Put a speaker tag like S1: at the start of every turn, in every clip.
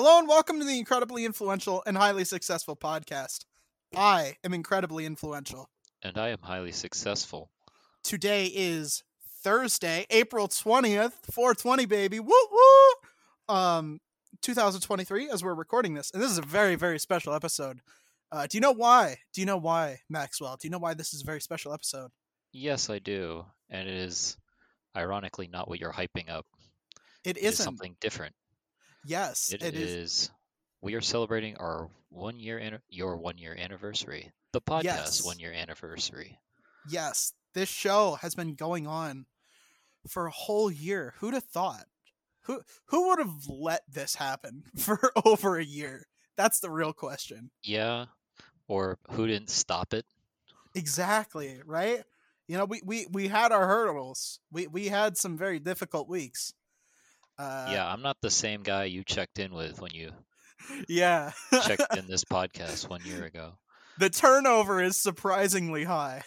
S1: Hello and welcome to the incredibly influential and highly successful podcast. I am incredibly influential.
S2: And I am highly successful.
S1: Today is Thursday, April 20th, 420 baby. Woo woo. Um 2023 as we're recording this. And this is a very very special episode. Uh, do you know why? Do you know why, Maxwell? Do you know why this is a very special episode?
S2: Yes, I do. And it is ironically not what you're hyping up.
S1: It
S2: It is
S1: isn't.
S2: something different.
S1: Yes,
S2: it
S1: it is.
S2: is. We are celebrating our one year your one year anniversary. The podcast
S1: Yes.
S2: one year anniversary.
S1: Yes, this show has been going on for a whole year. Who'd have thought? Who who would have let this happen for over a year? That's the real question.
S2: Yeah. Or who didn't stop it?
S1: Exactly, right? You know, we we, we had our hurdles. We we had some very difficult weeks. Uh,
S2: yeah, I'm not the same guy you checked in with when you
S1: yeah.
S2: checked in this podcast one year ago.
S1: the turnover is surprisingly high,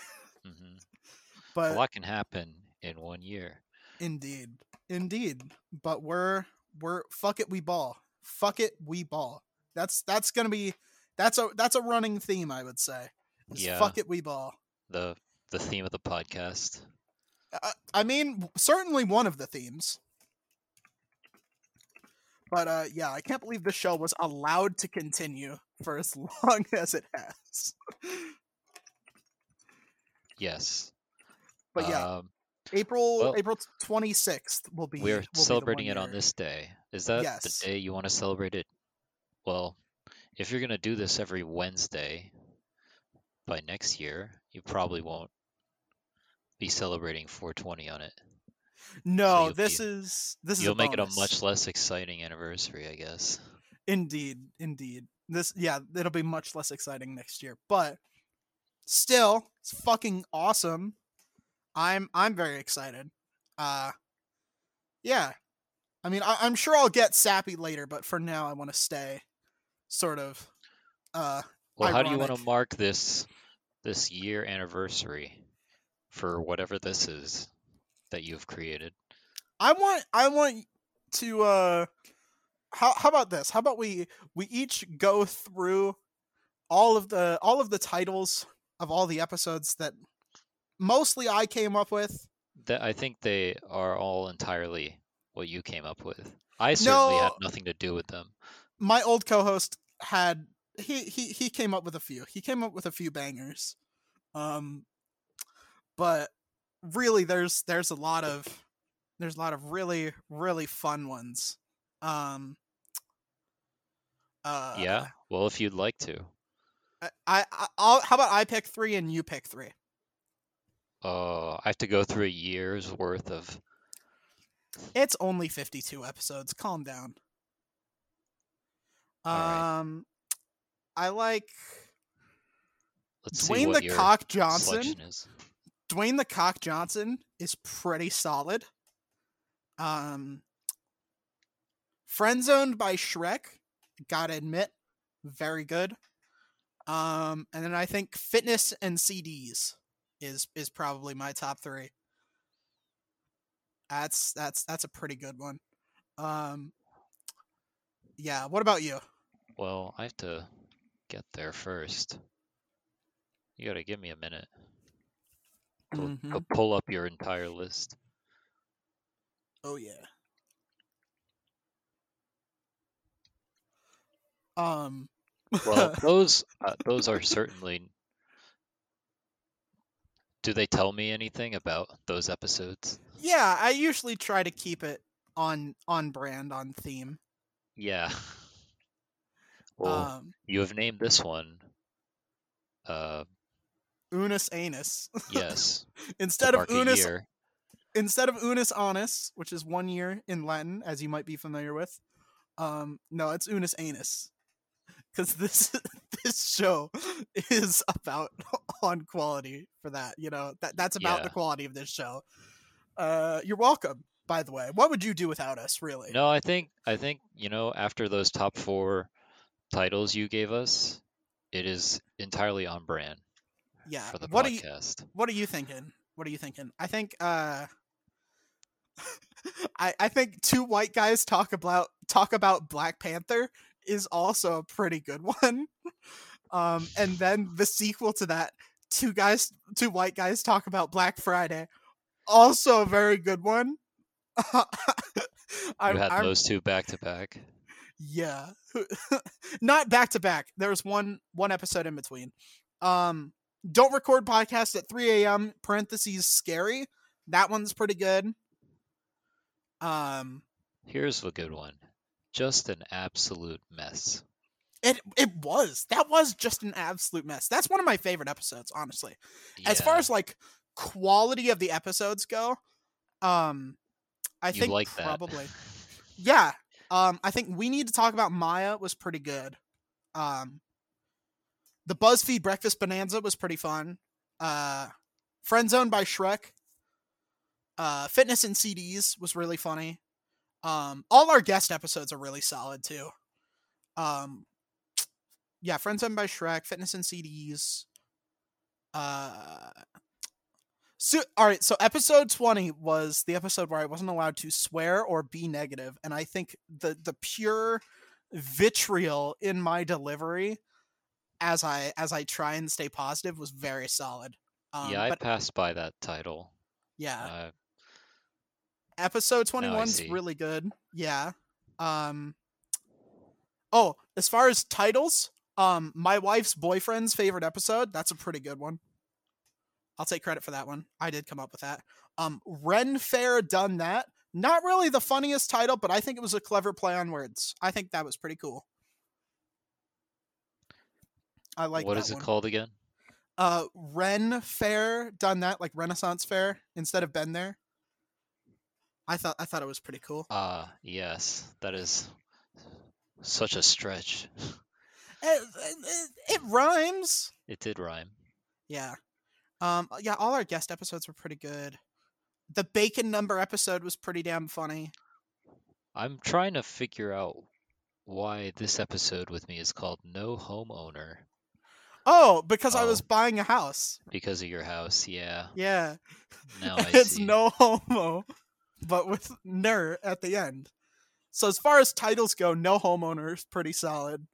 S2: hmm A
S1: but
S2: lot can happen in one year.
S1: Indeed, indeed. But we're we're fuck it, we ball. Fuck it, we ball. That's that's gonna be that's a that's a running theme, I would say.
S2: Yeah.
S1: Fuck it, we ball.
S2: The the theme of the podcast.
S1: I, I mean, certainly one of the themes. But uh, yeah, I can't believe the show was allowed to continue for as long as it has.
S2: Yes.
S1: But yeah,
S2: Um,
S1: April
S2: well,
S1: April twenty sixth will be.
S2: we're
S1: will
S2: celebrating
S1: one
S2: it on this day. Is that
S1: Yes.
S2: the day you want to celebrate it? Well, if you're going to do this every Wednesday by next year, you probably won't be celebrating 420 on it.
S1: No,
S2: you'll
S1: this
S2: be-
S1: is this is
S2: You'll
S1: a
S2: make it a much less exciting anniversary, I guess.
S1: Indeed, indeed. This yeah, it'll be much less exciting next year, but still, it's fucking awesome. I'm I'm very excited. Uh yeah. I mean, I, I'm sure I'll get sappy later, but for now, I want to stay sort of. Uh,
S2: Well, how do you want to mark this this year anniversary for whatever this is that you've created?
S1: I want I want to. Uh, how how about this? How about we we each go through all of the all of the titles of all the episodes that mostly I came up with.
S2: That I think they are all entirely what you came up with. I certainly had nothing to do with them.
S1: my old co-host had he he he came up with a few. He came up with a few bangers. Um but really there's there's a lot of there's a lot of really really fun ones. Um uh
S2: yeah. Well, if you'd like to.
S1: I, I I'll how about I pick 3 and you pick 3?
S2: Uh, I have to go through a year's worth of.
S1: It's only 52 episodes. Calm down.
S2: Alright.
S1: Um I like
S2: Let's see
S1: Dwayne
S2: what
S1: the
S2: your
S1: Cock Johnson. Dwayne the Cock Johnson is pretty solid. Um, friend zoned by Shrek, gotta admit, very good. Um, and then I think fitness and CDs is is probably my top three. That's that's that's a pretty good one. Um, yeah. What about you?
S2: Well, I have to get there first. You gotta give me a minute. To
S1: Mhm.
S2: pull up your entire list.
S1: Oh yeah. Um.
S2: Well, those uh, those are certainly. Do they tell me anything about those episodes?
S1: yeah, I usually try to keep it on on brand, on theme.
S2: Yeah. Well,
S1: Um,
S2: you have named this one. Uh,
S1: unus anus.
S2: yes.
S1: instead of unus instead of unus annus, which is one year in Latin, as you might be familiar with. Um, no, it's unus anus, because this this show is about on quality for that. You know that that's about the quality of this show. Uh, you're welcome. By the way, what would you do without us? Really?
S2: No, I think I think you know after those top four titles you gave us, it is entirely on brand
S1: Yeah.
S2: for the
S1: What are you. What are you thinking? What are you thinking? I think uh I I think two white guys talk about talk about Black Panther is also a pretty good one. Um, and then the sequel to that, two guys, two white guys talk about Black Friday, also a very good one.
S2: You
S1: I,
S2: had
S1: I'm-
S2: those two back to back.
S1: yeah, not back to back. There was one one episode in between. Um, don't record podcast at 3 a.m. Parentheses scary. That one's pretty good. Um,
S2: Here's a good one. Just an absolute mess.
S1: it it was that was just an absolute mess. That's one of my favorite episodes, honestly. As far as like quality of the episodes go, um, I
S2: you
S1: think
S2: like
S1: probably yeah. Um, I think we need to talk about Maya was pretty good. Um, the BuzzFeed Breakfast Bonanza was pretty fun. Uh, Friend Zone by Shrek. Uh, Fitness and CDs was really funny. Um, all our guest episodes are really solid too. Um, yeah, Friend Zone by Shrek, Fitness and CDs. Uh, so all right, so episode 20 was the episode where I wasn't allowed to swear or be negative, and I think the the pure vitriol in my delivery as I as I try and stay positive was very solid. Um,
S2: yeah, I
S1: but
S2: passed by that title.
S1: yeah,
S2: Uh,
S1: episode
S2: Now I
S1: 21's really good. Yeah. Um Oh, as far as titles, um my wife's boyfriend's favorite episode, that's a pretty good one. I'll take credit for that one. I did come up with that. Um Ren Fair done that. Not really the funniest title, but I think it was a clever play on words. I think that was pretty cool. I like
S2: what is it
S1: one.
S2: called again?
S1: Uh Ren Fair done that like Renaissance Fair instead of been there. I thought I thought it was pretty cool.
S2: Ah, yes, that is such a stretch.
S1: It, it, it rhymes.
S2: It did rhyme.
S1: Yeah. Um. Yeah. All our guest episodes were pretty good. The bacon number episode was pretty damn funny.
S2: I'm trying to figure out why this episode with me is called No Homeowner
S1: Oh, because I was
S2: Oh.
S1: buying a house.
S2: because of your house. Yeah,
S1: Yeah.
S2: now I
S1: it's
S2: see.
S1: no homo, but with ner at the end. So as far as titles go, no homeowner is pretty solid.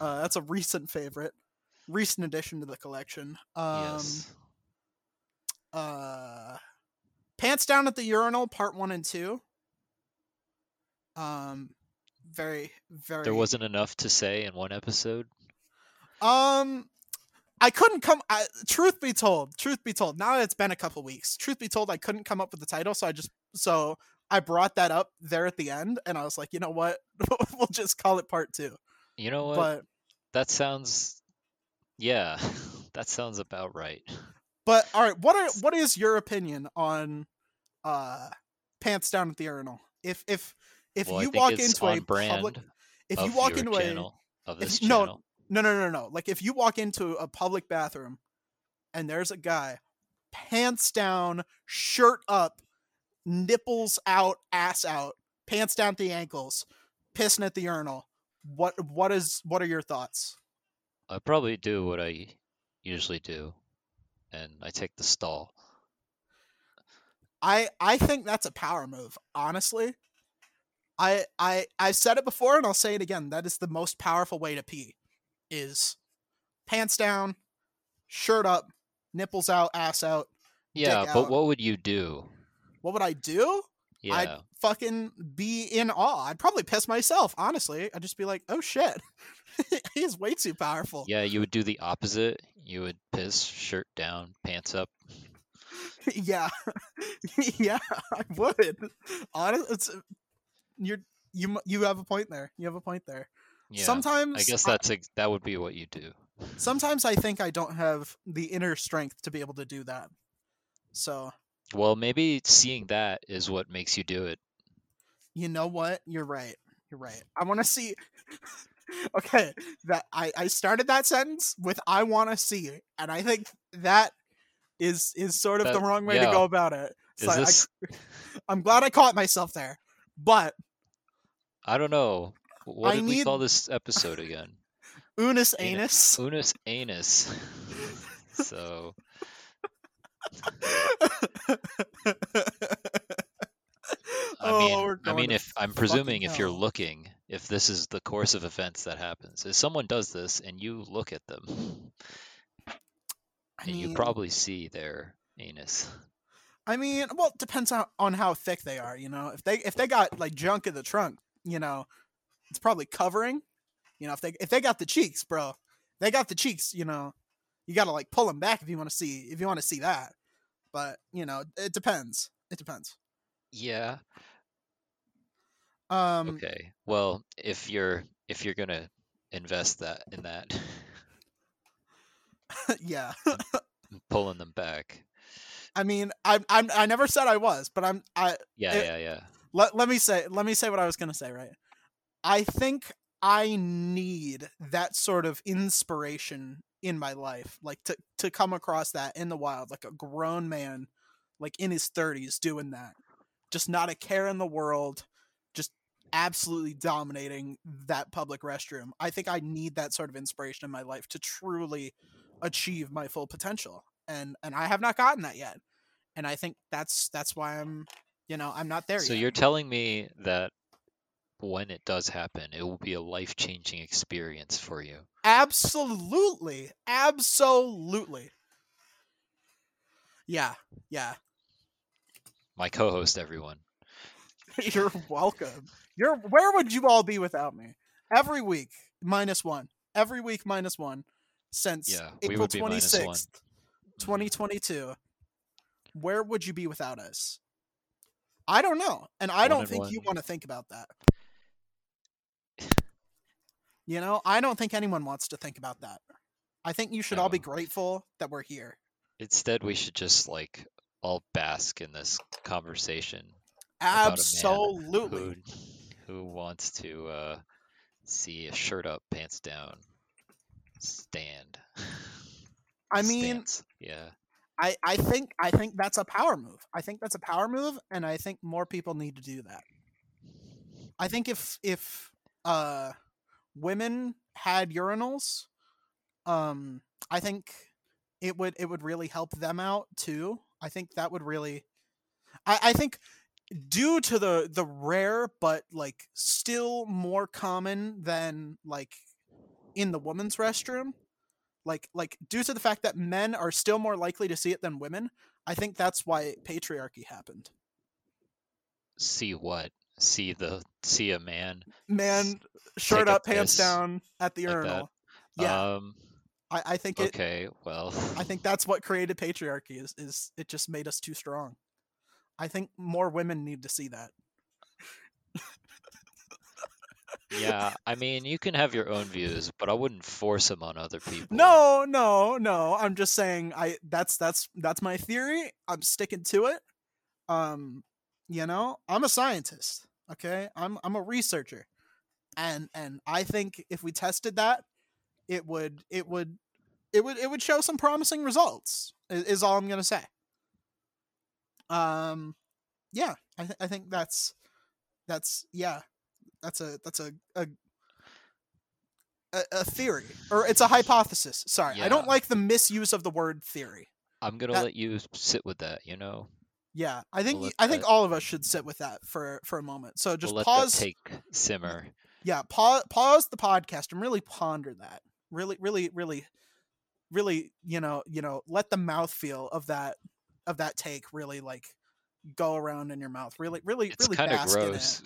S1: Uh, that's a recent favorite, recent addition to the collection. Um,
S2: yes.
S1: uh pants down at the urinal part one and two um very very
S2: There wasn't enough to say in one episode.
S1: Um i couldn't come I, truth be told truth be told now that it's been a couple weeks truth be told i couldn't come up with the title so i just so i brought that up there at the end and i was like you know what we'll just call it part two
S2: You know what?
S1: but
S2: that sounds. Yeah, that sounds about right.
S1: but all right what are what is your opinion on uh pants down at the urinal if if if
S2: well,
S1: you walk into a
S2: brand
S1: public if you walk into a
S2: channel of
S1: if no. No no no no like if you walk into a public bathroom and there's a guy pants down shirt up nipples out ass out pants down to the ankles pissing at the urinal what what is what are your thoughts?
S2: I probably do what I usually do, and I take the stall.
S1: i i think that's a power move honestly. I i i've said it before and i'll say it again that is the most powerful way to pee is pants down shirt up nipples out ass out
S2: Yeah, but
S1: out.
S2: what would you do?
S1: what would i do
S2: Yeah,
S1: I'd fucking be in awe. I'd probably piss myself, honestly. I'd just be like, oh shit. He's way too powerful.
S2: yeah, you would do the opposite. You would piss, shirt down, pants up.
S1: Yeah. yeah, I would. Honest, it's you're you you have a point there. You have a point there.
S2: Yeah,
S1: sometimes
S2: I guess that's ex- that would be what you do.
S1: sometimes I think I don't have the inner strength to be able to do that. So,
S2: Well, maybe seeing that is what makes you do it.
S1: you know what? You're right. You're right. I want to see Okay, that I I started that sentence with I want to see and I think that is is sort of the wrong way to go about it.
S2: Is
S1: So I-
S2: this?
S1: I'm glad I caught myself there. But
S2: I don't know. What
S1: I
S2: did we call this episode again?
S1: Unis
S2: Anus. Unus anus. so I
S1: Oh,
S2: mean, I mean, if I'm presuming if you're
S1: hell.
S2: looking, if this is the course of events that happens, if someone does this and you look at them,
S1: I
S2: and you probably see their anus.
S1: I mean, well, it depends on, on how thick they are. You know, if they if they got like junk in the trunk, you know, it's probably covering. You know, if they if they got the cheeks, bro, they got the cheeks. You know, you got to like pull them back if you want to see if you want to see that. But you know, it depends. It depends.
S2: Yeah.
S1: Um,
S2: Okay. Well, if you're if you're gonna invest that in that,
S1: yeah.
S2: pulling them back.
S1: I mean, I I'm I never said I was, but I'm I
S2: Yeah,
S1: It-
S2: yeah, yeah.
S1: let, let me say let me say what I was gonna say, right? I think I need that sort of inspiration in my life, like to to come across that in the wild, like a grown man, like in his thirties, doing that, just not a care in the world, just absolutely dominating that public restroom. I think I need that sort of inspiration in my life to truly achieve my full potential, and and I have not gotten that yet, and I think that's that's why I'm, you know, I'm not there
S2: So
S1: yet.
S2: you're telling me that when it does happen, it will be a life-changing experience for you.
S1: Absolutely. Absolutely. Yeah. Yeah.
S2: My co-host, everyone.
S1: You're welcome. You're where would you all be without me? Every week minus 1. Every week minus 1 since
S2: Yeah,
S1: April
S2: would be minus
S1: 26th,
S2: one.
S1: 2022. Mm-hmm. Where would you be without us? I don't know. And I
S2: One
S1: don't
S2: and
S1: think you want to think about that. You know, I don't think anyone wants to think about that. I think you should all be grateful that we're here.
S2: Instead, we should just like all bask in this conversation about a man
S1: Absolutely.
S2: who who wants to uh, see a shirt up, pants down, stand.
S1: I mean,
S2: Stance. yeah,
S1: I, I think I think that's a power move. I think that's a power move, and I think more people need to do that. I think if if uh, women had urinals, um, I think it would it would really help them out too. I think that would really, I, I think, due to the the rare but like still more common than like in the woman's restroom, like like due to the fact that men are still more likely to see it than women. I think that's why patriarchy happened.
S2: see what? See the see a man.
S1: Man, shirt up, pants down at the
S2: like that?
S1: urinal. Yeah,
S2: Um.
S1: I, I think it.
S2: Okay. Well.
S1: I think that's what created patriarchy. Is is it just made us too strong? I think more women need to see that.
S2: Yeah. I mean, you can have your own views, but I wouldn't force them on other people.
S1: No, no, no. I'm just saying. I that's that's that's my theory. I'm sticking to it. Um, you know, I'm a scientist. Okay, I'm I'm a researcher, and and I think if we tested that, it would it would it would it would show some promising results. Is, is all I'm gonna say. Um, yeah, I th- I think that's that's yeah, that's a that's a a a, theory or it's a hypothesis. Sorry, I don't like the misuse of the word theory.
S2: I'm gonna
S1: that-
S2: let you sit with that. You know.
S1: Yeah, I think
S2: We'll
S1: I think
S2: that-
S1: all of us should sit with that for for a moment. So just
S2: we'll let
S1: pause.
S2: take simmer.
S1: yeah, pause pause the podcast and really ponder that. Really, really, really, really, you know, you know, let the mouthfeel of that of that take really like go around in your mouth. Really, really,
S2: It's
S1: really
S2: kind of
S1: bask in it.
S2: gross.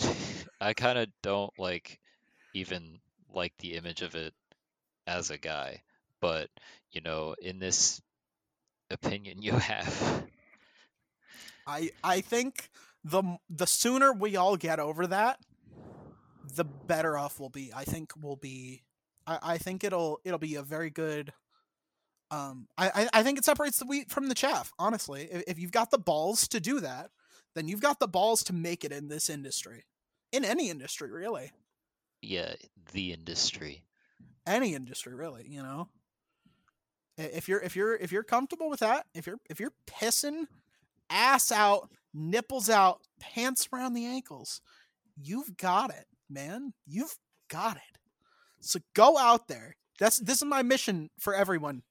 S2: I kind of don't like even like the image of it as a guy, but you know, in this opinion you have,
S1: I I think the the sooner we all get over that, the better off we'll be. I think we'll be. I, I think it'll it'll be a very good. Um, I, I think it separates the wheat from the chaff. Honestly, if, if you've got the balls to do that, then you've got the balls to make it in this industry, in any industry really,
S2: yeah, the industry.
S1: any industry really. You know, if you're if you're if you're comfortable with that, if you're if you're pissing ass out, nipples out, pants around the ankles, you've got it, man. You've got it. So go out there. That's this is my mission for everyone.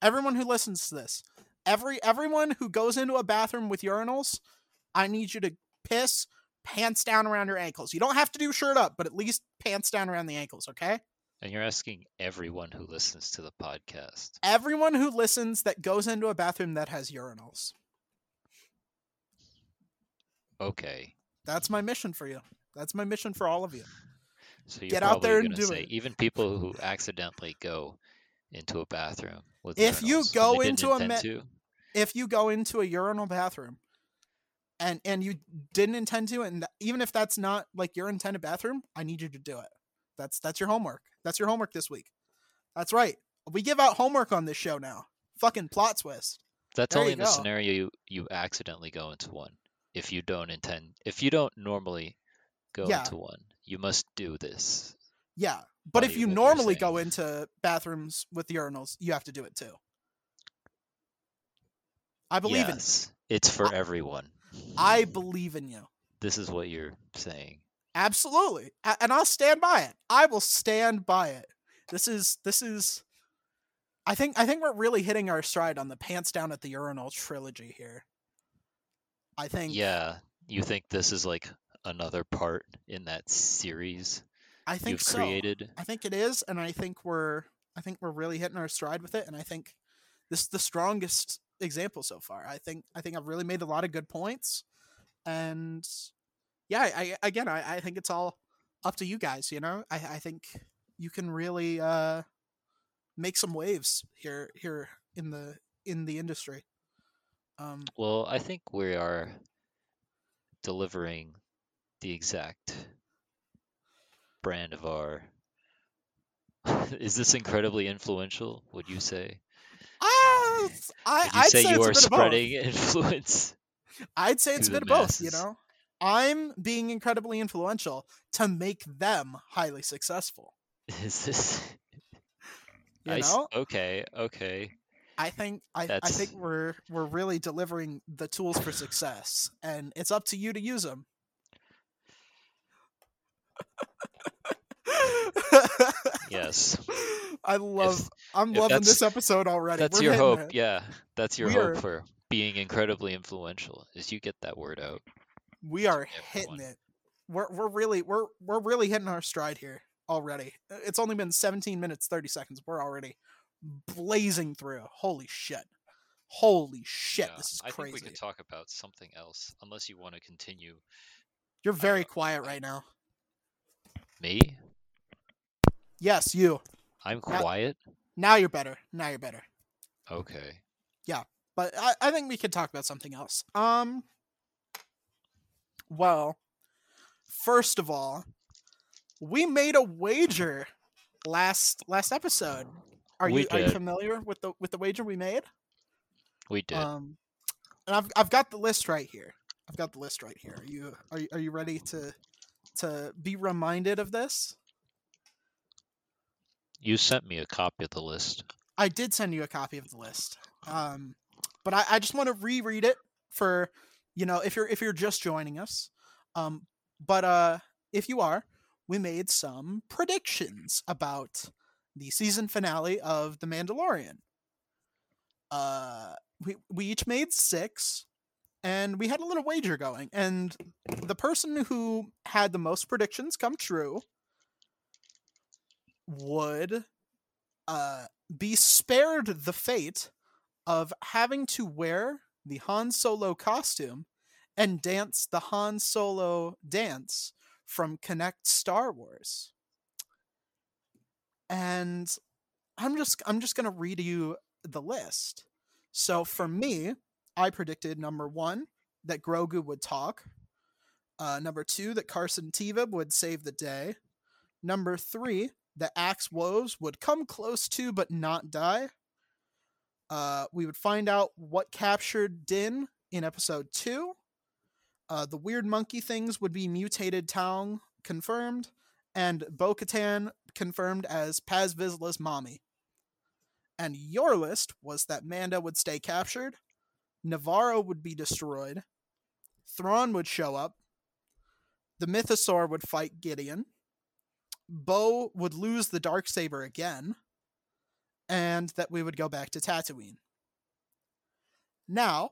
S1: Everyone who listens to this. Every everyone who goes into a bathroom with urinals, I need you to piss pants down around your ankles. You don't have to do shirt up, but at least pants down around the ankles, okay?
S2: And you're asking everyone who listens to the podcast.
S1: Everyone who listens that goes into a bathroom that has urinals.
S2: Okay.
S1: That's my mission for you. That's my mission for all of you.
S2: So you're
S1: Get out there and do
S2: say
S1: it.
S2: even people who accidentally go into a bathroom with
S1: If you go
S2: when they didn't
S1: into a
S2: intend
S1: me-
S2: to,
S1: If you go into a urinal bathroom and and you didn't intend to and th- even if that's not like your intended bathroom, I need you to do it. That's that's your homework. That's your homework this week. That's right. We give out homework on this show now. Fucking plot twist.
S2: that's
S1: There
S2: only in the scenario you, you accidentally go into one. If you don't intend, if you don't normally go
S1: Yeah.
S2: into one, you must do this.
S1: Yeah. But if
S2: you
S1: normally go into bathrooms with urinals, you have to do it too. I believe in
S2: yes, it's for
S1: I-
S2: everyone.
S1: I believe in you.
S2: This is what you're saying.
S1: Absolutely. And I'll stand by it. I will stand by it. This is this is I think I think we're really hitting our stride on the pants down at the urinal trilogy here. I think
S2: Yeah, you think this is like another part in that series
S1: I think
S2: you've
S1: so.
S2: created?
S1: I think it is, and I think we're I think we're really hitting our stride with it, and I think this is the strongest example so far. I think I think I've really made a lot of good points, and yeah, I, I again I, I think it's all up to you guys. You know, I I think you can really uh make some waves here here in the in the industry. Um,
S2: Well, I think we are delivering the exact brand of our. Is this incredibly influential? Would you say?
S1: I I
S2: Would you
S1: I'd
S2: say
S1: say
S2: you
S1: it's a
S2: are
S1: bit of both.
S2: spreading influence?
S1: I'd say it's a bit of both, you
S2: masses.
S1: know. I'm being incredibly influential to make them highly successful.
S2: Is this?
S1: You
S2: I s-
S1: know?
S2: okay, okay.
S1: I think I, I think we're we're really delivering the tools for success, and it's up to you to use them.
S2: Yes.
S1: I love. I'm
S2: if
S1: loving this episode already.
S2: That's
S1: We're
S2: your hope.
S1: it.
S2: Yeah, that's your
S1: We
S2: hope
S1: are-
S2: for being incredibly influential. Is you get that word out.
S1: We are hitting it. We're we're really we're we're really hitting our stride here already. It's only been 17 minutes 30 seconds. We're already blazing through. Holy shit. Holy shit.
S2: Yeah,
S1: This is
S2: I
S1: crazy.
S2: I think we could talk about something else, unless you want to continue.
S1: You're very
S2: uh,
S1: quiet right now.
S2: Me?
S1: Yes, you.
S2: I'm quiet.
S1: Now you're better. Now you're better.
S2: Okay.
S1: Yeah, but I, I think we could talk about something else. Um well, first of all, we made a wager last last episode. Are
S2: We
S1: you are you familiar with the with the wager we made?
S2: We did.
S1: Um, and I've I've got the list right here. I've got the list right here. Are you are you, are you ready to to be reminded of this?
S2: you sent me a copy of the list.
S1: I did send you a copy of the list. Um, but I, I just want to reread it for you know if you're if you're just joining us. Um, but uh, if you are, we made some predictions about the season finale of The Mandalorian. Uh, we we each made six, and we had a little wager going, and the person who had the most predictions come true would uh be spared the fate of having to wear the Han Solo costume and dance the Han Solo dance from Kinect Star Wars. And I'm just I'm just going to read you the list. So for me, I predicted number 1 that Grogu would talk. Uh, number 2 that Carson Teva would save the day. Number 3 that Axe Woves would come close to but not die. Uh, we would find out what captured Din in episode two. Uh, the weird monkey things would be mutated Taung confirmed, and Bo Katan confirmed as Paz Vizsla's mommy. And your list was that Mando would stay captured, Nevarro would be destroyed, Thrawn would show up, the Mythosaur would fight Gideon, Bo would lose the dark saber again, and that we would go back to Tatooine. Now,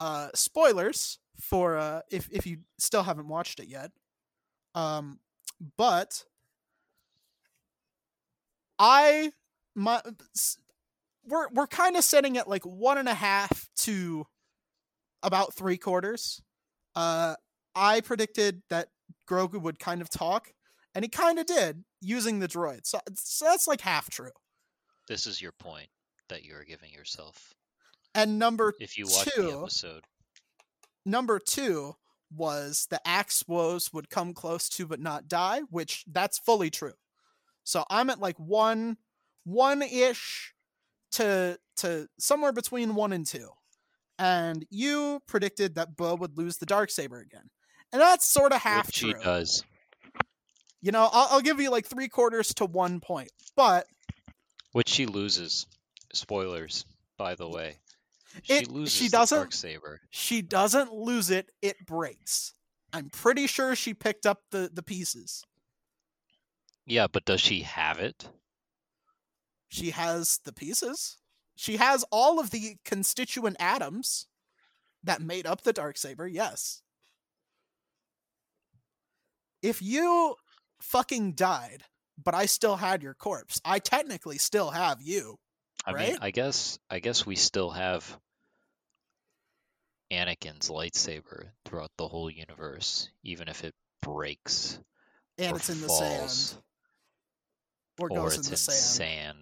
S1: uh, spoilers for uh if if you still haven't watched it yet. Um but I my we're we're kind of setting it like one and a half to about three quarters. Uh I predicted that Grogu would kind of talk, and he kind of did using the droid. So, so that's like half true.
S2: This is your point that you are giving yourself.
S1: And number
S2: If you watch
S1: Two.
S2: the episode,
S1: number two was the axe Woves would come close to but not die, which that's fully true. So I'm at like one one ish to to somewhere between one and two. And you predicted that Bo would lose the dark saber again. And that's sort of half true.
S2: which she does.
S1: You know, I'll, I'll give you like three quarters to one point. But
S2: Which she loses. Spoilers, by the way. She
S1: It- she
S2: loses the
S1: doesn't-
S2: dark saber.
S1: she doesn't lose it, it breaks. I'm pretty sure she picked up the, the pieces.
S2: Yeah, but does she have it?
S1: She has the pieces. She has all of the constituent atoms that made up the dark saber. Yes. If you fucking died, but I still had your corpse, I technically still have you.
S2: I mean,
S1: Right?
S2: I guess I guess we still have Anakin's lightsaber throughout the whole universe, even if it breaks
S1: And
S2: or
S1: it's in the
S2: falls,
S1: sand. Or
S2: or
S1: goes
S2: it's
S1: in sand.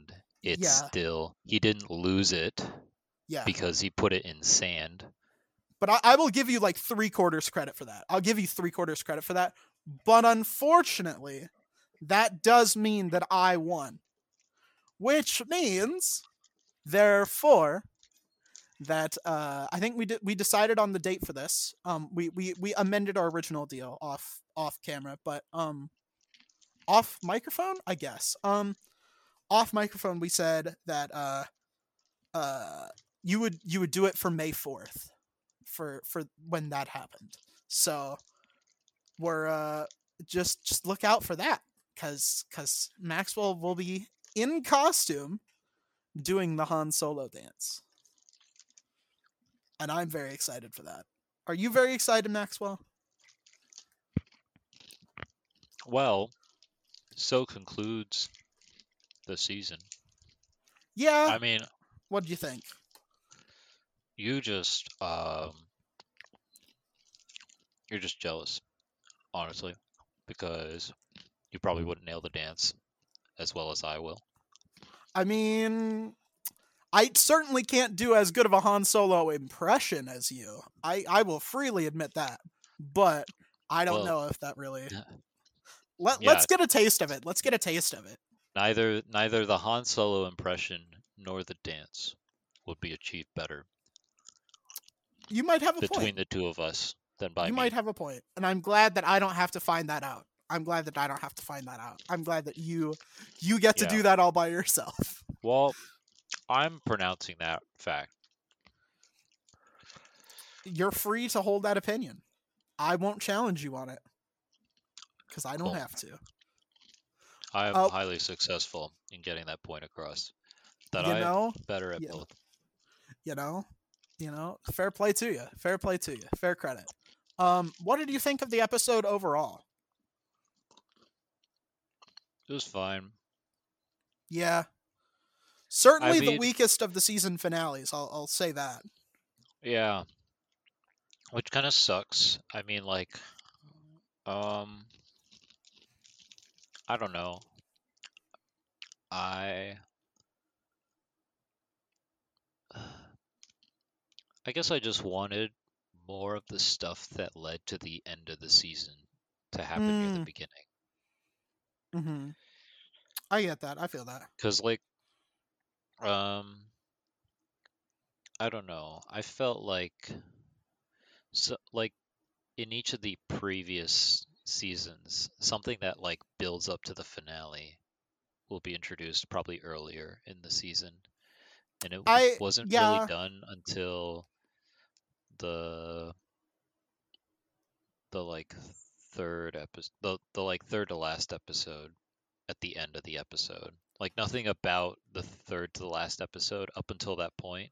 S2: sand. It's
S1: Yeah.
S2: still he didn't lose it
S1: Yeah.
S2: because he put it in sand.
S1: But I, I will give you like three quarters credit for that. I'll give you three quarters credit for that. But unfortunately, that does mean that I won. Which means, therefore, that uh, I think we did we decided on the date for this. Um, we, we we amended our original deal off off camera, but um, off microphone, I guess. Um, off microphone, we said that uh, uh, you would you would do it for May fourth for for when that happened. So we're uh just just look out for that cuz cuz Maxwell will be in costume doing the Han Solo dance. And I'm very excited for that. Are you very excited, Maxwell?
S2: Well, so concludes the season.
S1: Yeah.
S2: I mean,
S1: what do you think?
S2: you just um you're just jealous, honestly, because you probably wouldn't nail the dance as well as I will.
S1: I mean, I certainly can't do as good of a Han Solo impression as you. I I will freely admit that. But I don't
S2: Well,
S1: know if that really. Let,
S2: Yeah.
S1: Let's get a taste of it. Let's get a taste of it.
S2: Neither neither the Han Solo impression nor the dance would be achieved better
S1: You might have a
S2: between
S1: point.
S2: the two of us than by
S1: You
S2: me.
S1: might have a. And I'm glad that I don't have to find that out. I'm glad that I don't have to find that out. I'm glad that you you get to
S2: Yeah.
S1: do that all by yourself.
S2: Well, I'm pronouncing that fact.
S1: You're free to hold that opinion. I won't challenge you on it. Cuz I don't
S2: Cool.
S1: have to.
S2: I am
S1: Oh.
S2: highly successful in getting that point across. That I'm
S1: know?
S2: better at
S1: yeah.
S2: both.
S1: you know you know fair play to you fair play to you fair credit um what did you think of the episode overall
S2: It was fine.
S1: yeah certainly the
S2: mean-
S1: weakest of the season finales i'll, I'll say that
S2: Yeah. Which kind of sucks. I mean, like, um, I don't know. I, I guess I just wanted more of the stuff that led to the end of the season to happen near the
S1: Mm.
S2: beginning.
S1: mm-hmm. i get that i feel that
S2: Cause like, um, I don't know. I felt like, so like, in each of the previous seasons, something that like builds up to the finale will be introduced probably earlier in the season, and it
S1: I-
S2: wasn't
S1: yeah.
S2: really done until the the like third episode, the the like third to last episode at the end of the episode. Like nothing about the third to the last episode up until that point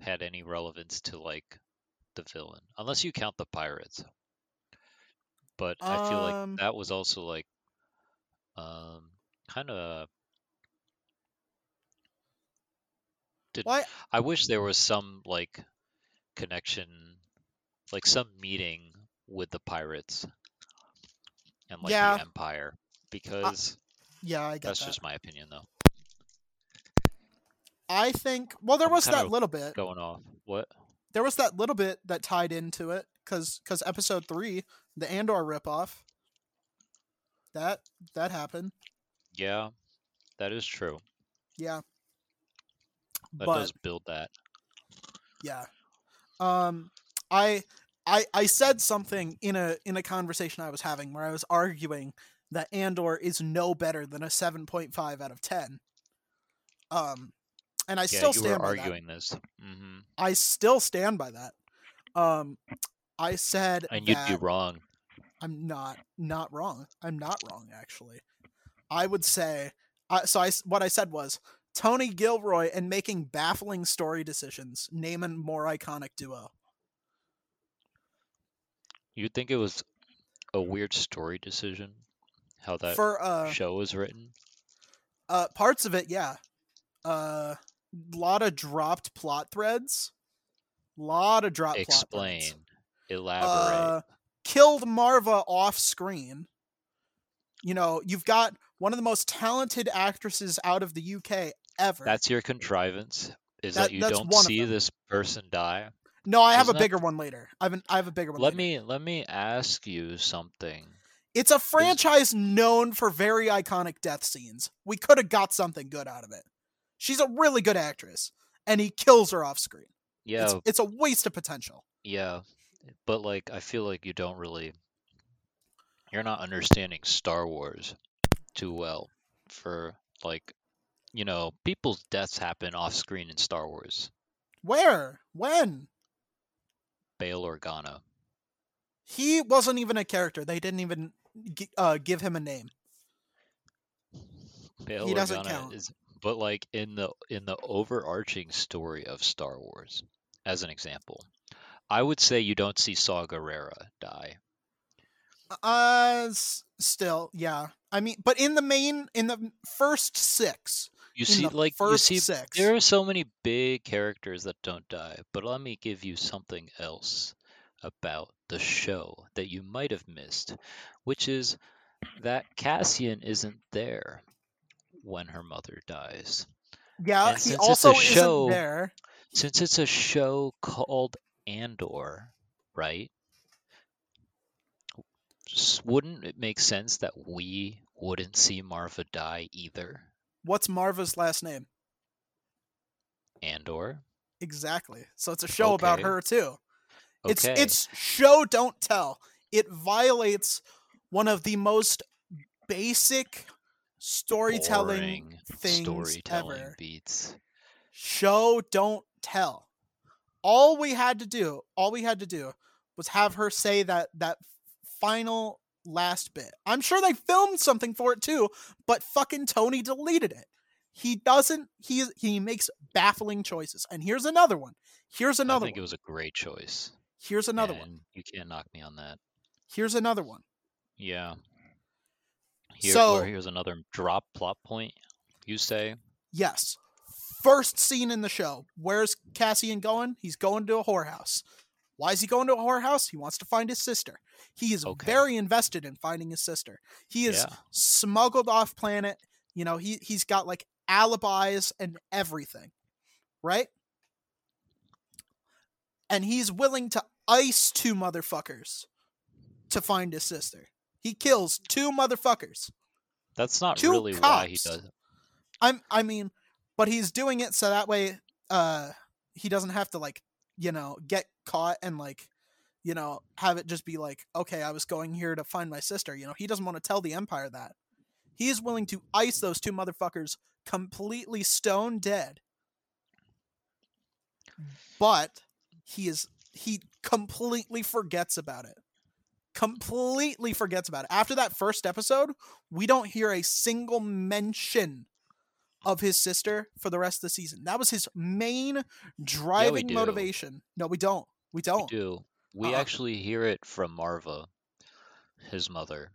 S2: had any relevance to like the villain, unless you count the pirates. But I feel
S1: Um,
S2: like that was also like um kind of did
S1: Why?
S2: I wish there was some like connection, like some meeting with the pirates and like
S1: Yeah.
S2: the Empire, because
S1: Yeah, I
S2: that's
S1: that.
S2: just my opinion though.
S1: I think. Well, there was that little bit.
S2: Going off what?
S1: There was that little bit that tied into it because because episode three, the Andor ripoff. That that happened.
S2: Yeah, that is true.
S1: Yeah.
S2: That
S1: but
S2: does build that.
S1: yeah, um, I I I said something in a in a conversation I was having where I was arguing that Andor is no better than a seven point five out of ten. Um, and I
S2: Yeah,
S1: still stand by that.
S2: arguing this, hmm
S1: I still stand by that. Um, I said
S2: and you'd be wrong.
S1: I'm not not wrong. I'm not wrong actually. I would say I so I what I said was Tony Gilroy and making baffling story decisions name a more iconic duo.
S2: You'd think it was a weird story decision, how that
S1: For uh
S2: show was written.
S1: uh parts of it, yeah. Uh lot of dropped plot threads. Lot of dropped plot
S2: Explain,
S1: threads.
S2: Elaborate.
S1: uh, killed Marva off screen. You know, you've got one of the most talented actresses out of the UK ever.
S2: That's your contrivance. Is
S1: That-
S2: that, you don't see this person die?
S1: no, I have a
S2: isn't that-
S1: bigger one later. I have an, I have a bigger one.
S2: Let
S1: later.
S2: me let me ask you something.
S1: It's a franchise known for very iconic death scenes. We could have got something good out of it. She's a really good actress, and he kills her off screen.
S2: Yeah,
S1: It's, it's a waste of potential.
S2: yeah, but like I feel like you don't really you're not understanding Star Wars too well for like you know, people's deaths happen off screen in Star Wars.
S1: Where? When?
S2: Bail Organa.
S1: He wasn't even a character. They didn't even uh, give him a name.
S2: Bail
S1: He doesn't
S2: Organa
S1: count.
S2: is but like in the in the overarching story of Star Wars, as an example, I would say you don't see Saw Gerrera die.
S1: Uh, s- still, yeah. I mean, but in the main, in the first six,
S2: You see, like you see,
S1: six,
S2: there are so many big characters that don't die. But let me give you something else about the show that you might have missed, which is that Cassian isn't there when her mother dies.
S1: yeah,
S2: and
S1: he
S2: since it's a
S1: also
S2: show-
S1: isn't there.
S2: Since it's a show called Andor, right? Wouldn't it make sense that we wouldn't see Marva die either?
S1: What's Marva's last name?
S2: Andor?
S1: Exactly. So it's a show about her too. It's
S2: Okay.
S1: it's show don't tell. It violates one of the most basic storytelling
S2: boring
S1: things
S2: storytelling
S1: ever.
S2: beats.
S1: Show don't tell. All we had to do, all we had to do was have her say that that final last bit. I'm sure they filmed something for it too, but fucking Tony deleted it. He doesn't he he makes baffling choices. And here's another one. Here's another
S2: I think
S1: one.
S2: it was a great choice.
S1: Here's another one.
S2: You can't knock me on that.
S1: Here's another one.
S2: Yeah. Here,
S1: So-
S2: or here's another drop plot point. You say
S1: Yes. First scene in the show. Where's Cassian going? He's going to a whorehouse. Why is he going to a whorehouse? He wants to find his sister. He is
S2: Okay.
S1: very invested in finding his sister. He is
S2: Yeah.
S1: smuggled off planet. You know, he he's got like alibis and everything. Right? And he's willing to ice two motherfuckers to find his sister. He kills two motherfuckers.
S2: that's not
S1: Two
S2: really why he does it.
S1: I'm I mean, but he's doing it so that way uh he doesn't have to like, you know, get caught and like, you know, have it just be like, okay, I was going here to find my sister, you know. He doesn't want to tell the empire that. He is willing to ice those two motherfuckers completely stone dead. But he is he completely forgets about it. Completely forgets about it. After that first episode, we don't hear a single mention of his sister for the rest of the season. That was his main driving
S2: do.
S1: motivation. No, we don't. We don't.
S2: We do. We
S1: Uh-uh.
S2: actually hear it from Marva, his mother.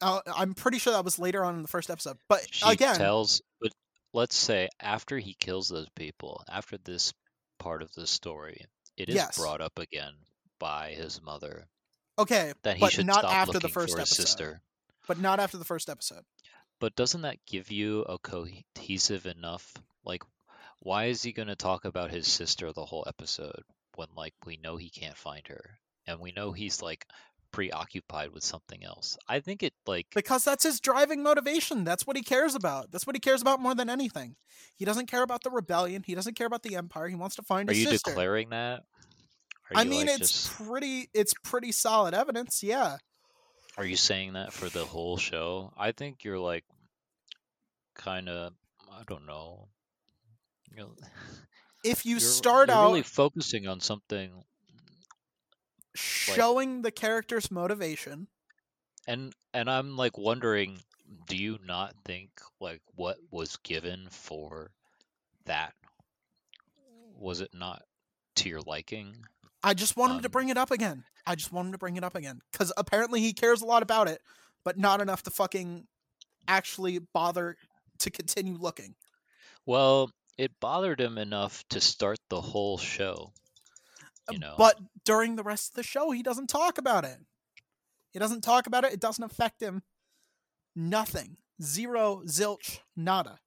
S1: Uh, I'm pretty sure that was later on in the first episode. But
S2: She
S1: again,
S2: tells, but let's say after he kills those people, after this part of the story, it is
S1: Yes.
S2: brought up again by his mother
S1: okay,
S2: that he
S1: but
S2: should
S1: not
S2: stop
S1: after the first episode.
S2: sister.
S1: But not after the first episode.
S2: But doesn't that give you a cohesive enough? Like, why is he going to talk about his sister the whole episode when, like, we know he can't find her and we know he's like preoccupied with something else? I think it like
S1: Because that's his driving motivation. That's what he cares about. That's what he cares about more than anything. He doesn't care about the rebellion. He doesn't care about the empire. He wants to find
S2: Are you
S1: sister.
S2: declaring that? Are
S1: I
S2: you,
S1: mean,
S2: like,
S1: it's
S2: just-
S1: pretty. It's pretty solid evidence. Yeah.
S2: Are you saying that for the whole show? I think you're like kind of I don't know. You know,
S1: If you
S2: you're,
S1: start
S2: you're
S1: out
S2: really focusing on something
S1: showing the character's motivation,
S2: and and I'm like wondering, do you not think like what was given for that was it not to your liking?
S1: I just want him to
S2: Um,
S1: bring it up again. I just want him to bring it up again because apparently he cares a lot about it, but not enough to fucking actually bother to continue looking.
S2: Well, it bothered him enough to start the whole show. You know,
S1: Uh, But during the rest of the show, he doesn't talk about it. He doesn't talk about it. It doesn't affect him. Nothing. Zero, zilch, nada.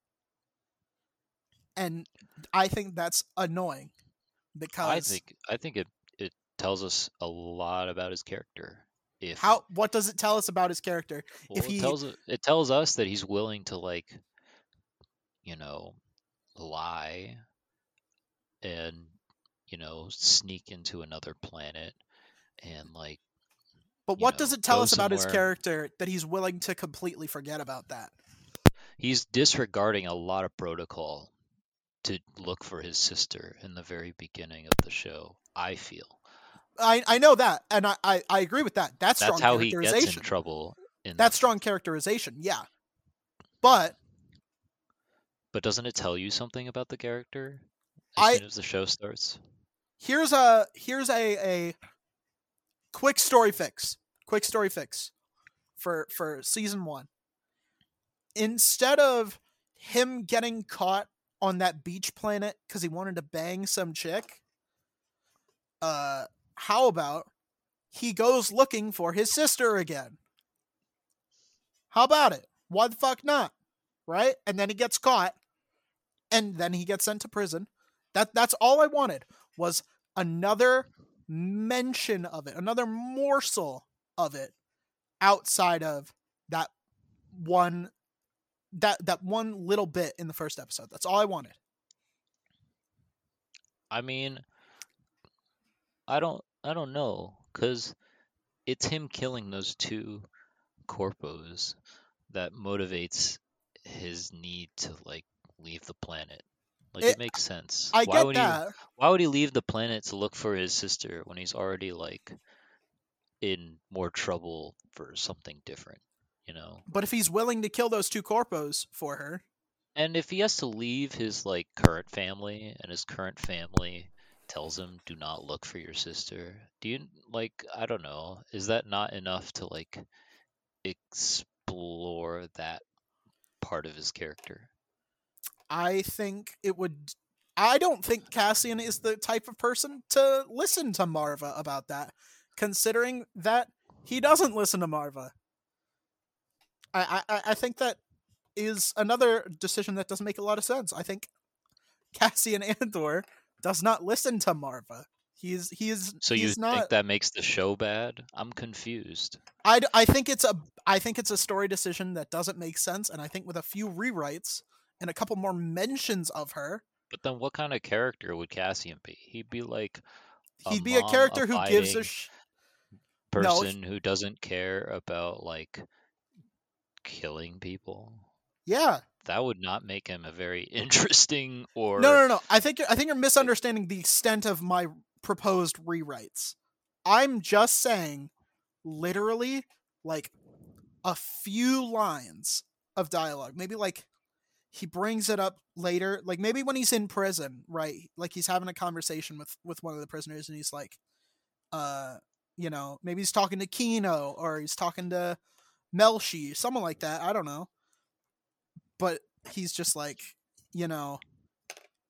S1: And I think that's annoying because
S2: I think I think it tells us a lot about his character. If
S1: how what does it tell us about his character?
S2: well,
S1: if he-
S2: it tells it tells us that he's willing to like, you know, lie and you know sneak into another planet and like
S1: But what does it tell us about his character that he's willing to completely forget about that?
S2: he's disregarding a lot of protocol to look for his sister in the very beginning of the show. I feel
S1: I I know that, and I I, I agree with that. That's,
S2: that's
S1: strong
S2: how he gets in trouble. In
S1: That's
S2: the-
S1: strong characterization, yeah. But
S2: But doesn't it tell you something about the character
S1: I-
S2: as soon as the show starts?
S1: here's a here's a a quick story fix. Quick story fix for for season 1. Instead of him getting caught on that beach planet cuz he wanted to bang some chick, uh how about he goes looking for his sister again? How about it? Why the fuck not? Right? And then he gets caught and then he gets sent to prison. That that's all I wanted was another mention of it, another morsel of it outside of that one that that one little bit in the first episode. That's all I wanted.
S2: I mean, I don't, I don't know, cause it's him killing those two corpos that motivates his need to like leave the planet. Like
S1: It-
S2: it, makes sense.
S1: I
S2: why
S1: get
S2: would
S1: that.
S2: He, why would he leave the planet to look for his sister when he's already like in more trouble for something different? You know.
S1: But if he's willing to kill those two corpos for her,
S2: And if he has to leave his like current family and his current family tells him do not look for your sister, do you like I don't know, is that not enough to like explore that part of his character?
S1: I think it would I don't think Cassian is the type of person to listen to Maarva about that, considering that he doesn't listen to Maarva. I I, I think that is another decision that doesn't make a lot of sense. I think Cassian Andor does not listen to Maarva. He's he's
S2: So you
S1: not
S2: think that makes the show bad? I'm confused.
S1: I I think it's a I think it's a story decision that doesn't make sense, and I think with a few rewrites and a couple more mentions of her,
S2: But then what kind of character would Cassian be? He'd be like
S1: he'd be a character who gives a sh- No,
S2: person who doesn't care about like killing people.
S1: yeah.
S2: That would not make him a very interesting or
S1: No, no, no. I think I think you're misunderstanding the extent of my proposed rewrites. I'm just saying, literally, like a few lines of dialogue. Maybe like he brings it up later, like maybe when he's in prison, right? Like he's having a conversation with with one of the prisoners, and he's like, uh you know maybe he's talking to Kino or he's talking to Melshi, someone like that. I don't know, but he's just like you know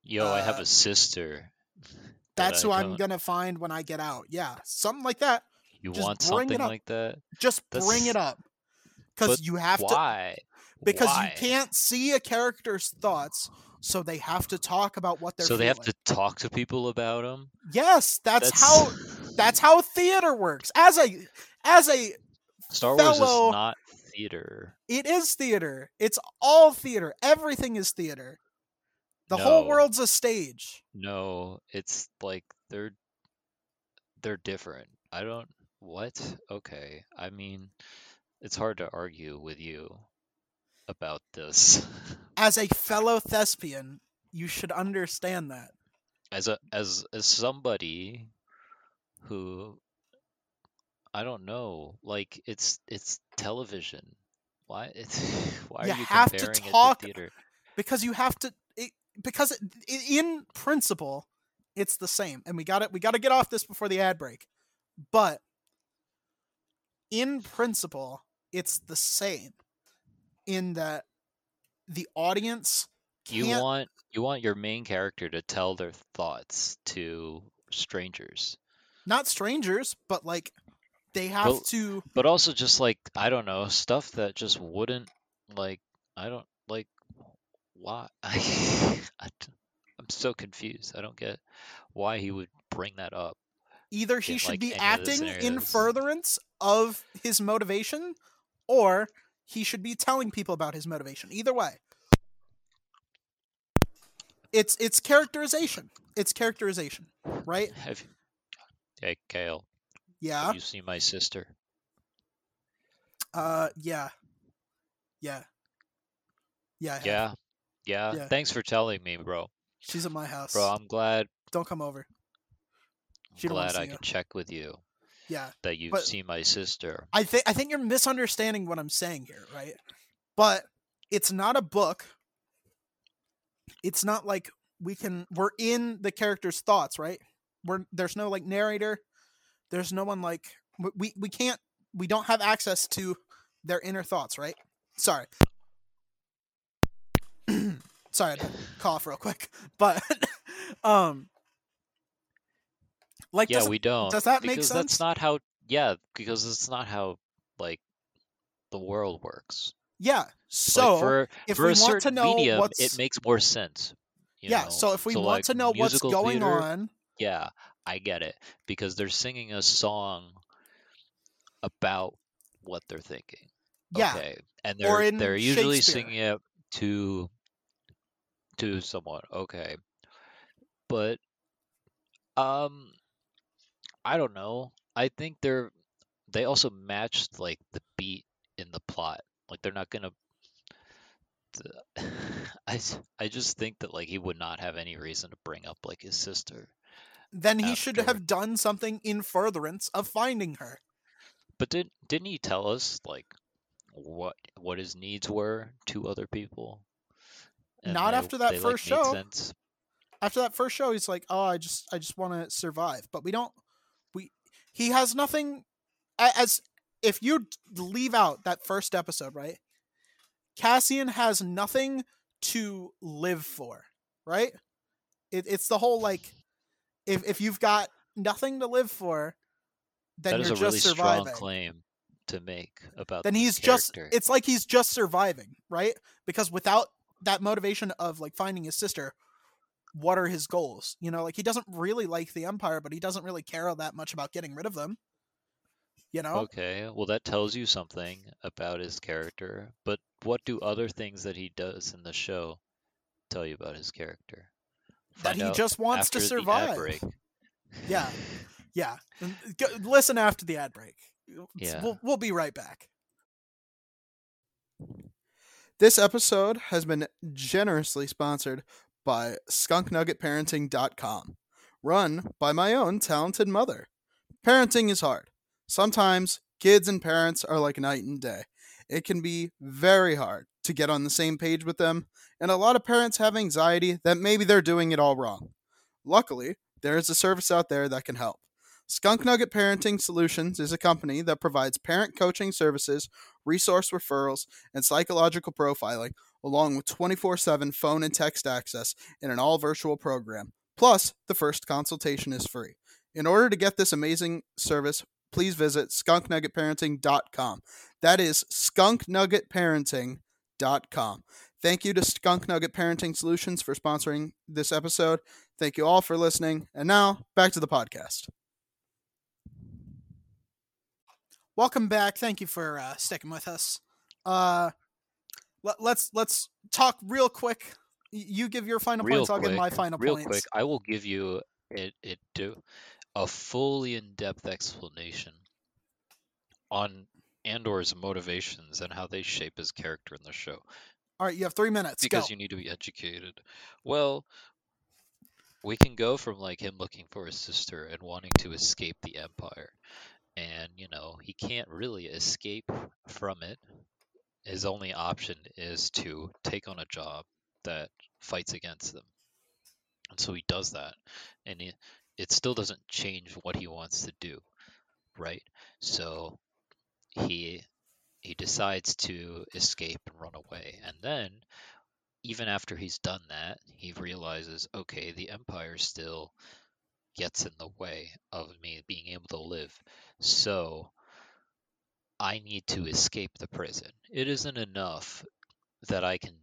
S2: Yo, I have
S1: Uh,
S2: a sister. that
S1: that's who I'm gonna find when I get out. Yeah, something like that.
S2: You
S1: just
S2: want something like that?
S1: Just bring it up because you have to
S2: Why?
S1: because
S2: Why?
S1: you can't see a character's thoughts, so they have to talk about what they're.
S2: So they have to talk to people about them.
S1: Yes, that's, how that's how theater works. As a as a
S2: Star Wars
S1: fellow-
S2: is not theater.
S1: it is theater. It's all theater. Everything is theater. The whole world's a stage.
S2: No, it's like they're they're different. I don't what? Okay. I mean, it's hard to argue with you about this.
S1: As a fellow thespian, you should understand that.
S2: As a as as somebody who I don't know, like it's it's television. Why it's why
S1: You
S2: are you
S1: have to
S2: comparing
S1: talk-
S2: it to theater?
S1: because you have to it, because it, in principle it's the same and we got it we got to get off this before the ad break but in principle it's the same in that the audience
S2: You want you want your main character to tell their thoughts to strangers.
S1: not strangers but like they have
S2: Well-
S1: to
S2: But also just like I don't know, stuff that just wouldn't like I don't like why I, I'm so confused. I don't get why he would bring that up.
S1: either he
S2: in,
S1: should
S2: like,
S1: be
S2: any of the
S1: acting in furtherance of his motivation or he should be telling people about his motivation either way it's it's characterization it's characterization right
S2: Have you, hey Kale,
S1: yeah
S2: have you seen my sister?
S1: uh yeah yeah yeah
S2: Yeah. Yeah.
S1: Yeah.
S2: Thanks for telling me, bro.
S1: she's at my house
S2: Bro, I'm glad
S1: don't come over
S2: I'm
S1: She don't wanna
S2: glad I can check with you
S1: yeah
S2: that you've seen my sister.
S1: I think I think you're misunderstanding what I'm saying here, right? But it's not a book. It's not like we can we're in the character's thoughts, right? We're there's no like narrator. There's no one like we- we can't we don't have access to their inner thoughts, right? Sorry. Sorry, I cough real quick. But um like
S2: Yeah,
S1: does-
S2: we don't.
S1: does that make sense?
S2: that's not how yeah, because it's not how like the world works.
S1: yeah.
S2: Like,
S1: So
S2: for
S1: if
S2: for
S1: we
S2: a
S1: want to
S2: certain
S1: know
S2: medium,
S1: what's
S2: it makes more sense. you
S1: yeah
S2: know?
S1: so if we want
S2: like,
S1: to know what's going
S2: theater,
S1: on
S2: yeah, I get it because they're singing a song about what they're thinking.
S1: yeah
S2: Okay, and
S1: Or
S2: they're
S1: in
S2: they're usually singing it to to someone. Okay, but um, I don't know. I think they're they also matched like the beat in the plot. Like they're not gonna. I, I I just think that like he would not have any reason to bring up like his sister.
S1: Then he should have done something in furtherance of finding her.
S2: But did didn't he tell us like what what his needs were to other people?
S1: Not
S2: they-
S1: after that
S2: they, like,
S1: first
S2: made
S1: show. after that first show he's like oh i just i just want to survive. But we don't we he has nothing as if you leave out that first episode right? Cassian has nothing to live for right? It, it's the whole like if if you've got nothing to live for then
S2: That is
S1: you're
S2: a
S1: just
S2: really
S1: surviving
S2: strong claim to make about
S1: then he's just. It's like he's just surviving right because without that motivation of like finding his sister what are his goals you know like he doesn't really like the empire but he doesn't really care that much about getting rid of them you know
S2: Okay, well that tells you something about his character. But what do other things that he does in the show tell you about his character?
S1: That he just wants to
S2: after the ad
S1: survive.
S2: break.
S1: yeah yeah. Go, listen after the ad break.
S2: Yeah.
S1: we'll, we'll be right back. This episode has been generously sponsored by skunknuggetparenting.com run by my own talented mother. Parenting is hard. Sometimes kids and parents are like night and day. It can be very hard to get on the same page with them and a lot of parents have anxiety that maybe they're doing it all wrong luckily there is a service out there that can help Skunk Nugget Parenting Solutions is a company that provides parent coaching services, resource referrals, and psychological profiling, along with 24 7 phone and text access in an all virtual program. Plus, the first consultation is free. In order to get this amazing service, please visit skunknuggetparenting.com. That is skunknuggetparenting.com. Thank you to Skunk Nugget Parenting Solutions for sponsoring this episode. Thank you all for listening. And now, back to the podcast. Welcome back. Thank you for uh, sticking with us. Uh, let, let's let's talk real quick. You give your final
S2: Real
S1: points. I'll give my final
S2: Real
S1: points.
S2: quick, I will give you it it do a fully in-depth explanation on Andor's motivations and how they shape his character in the show
S1: All right, you have three minutes.
S2: because
S1: Go.
S2: you need to be educated. Well, we can go from like him looking for his sister and wanting to escape the empire and you know he can't really escape from it his only option is to take on a job that fights against them and so he does that and it, it still doesn't change what he wants to do right so he he decides to escape and run away and then even after he's done that he realizes okay the empire still gets in the way of me being able to live so I need to escape the prison. It isn't enough that I can,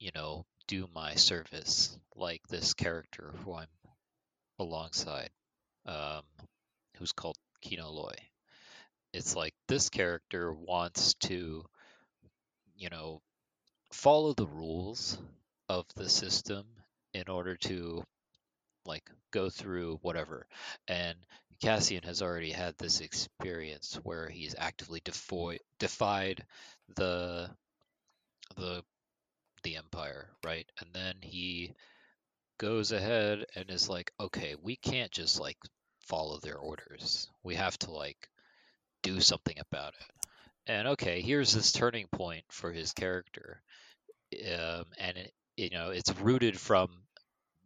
S2: you know, do my service like this character who I'm alongside, um, who's called Kino Loy. It's like this character wants to, you know, follow the rules of the system in order to like go through whatever. And Cassian has already had this experience where he's actively defo- defied the the the empire, right? And then he goes ahead and is like, okay, we can't just like follow their orders. We have to like do something about it. And okay, here's this turning point for his character, um, and it, you know it's rooted from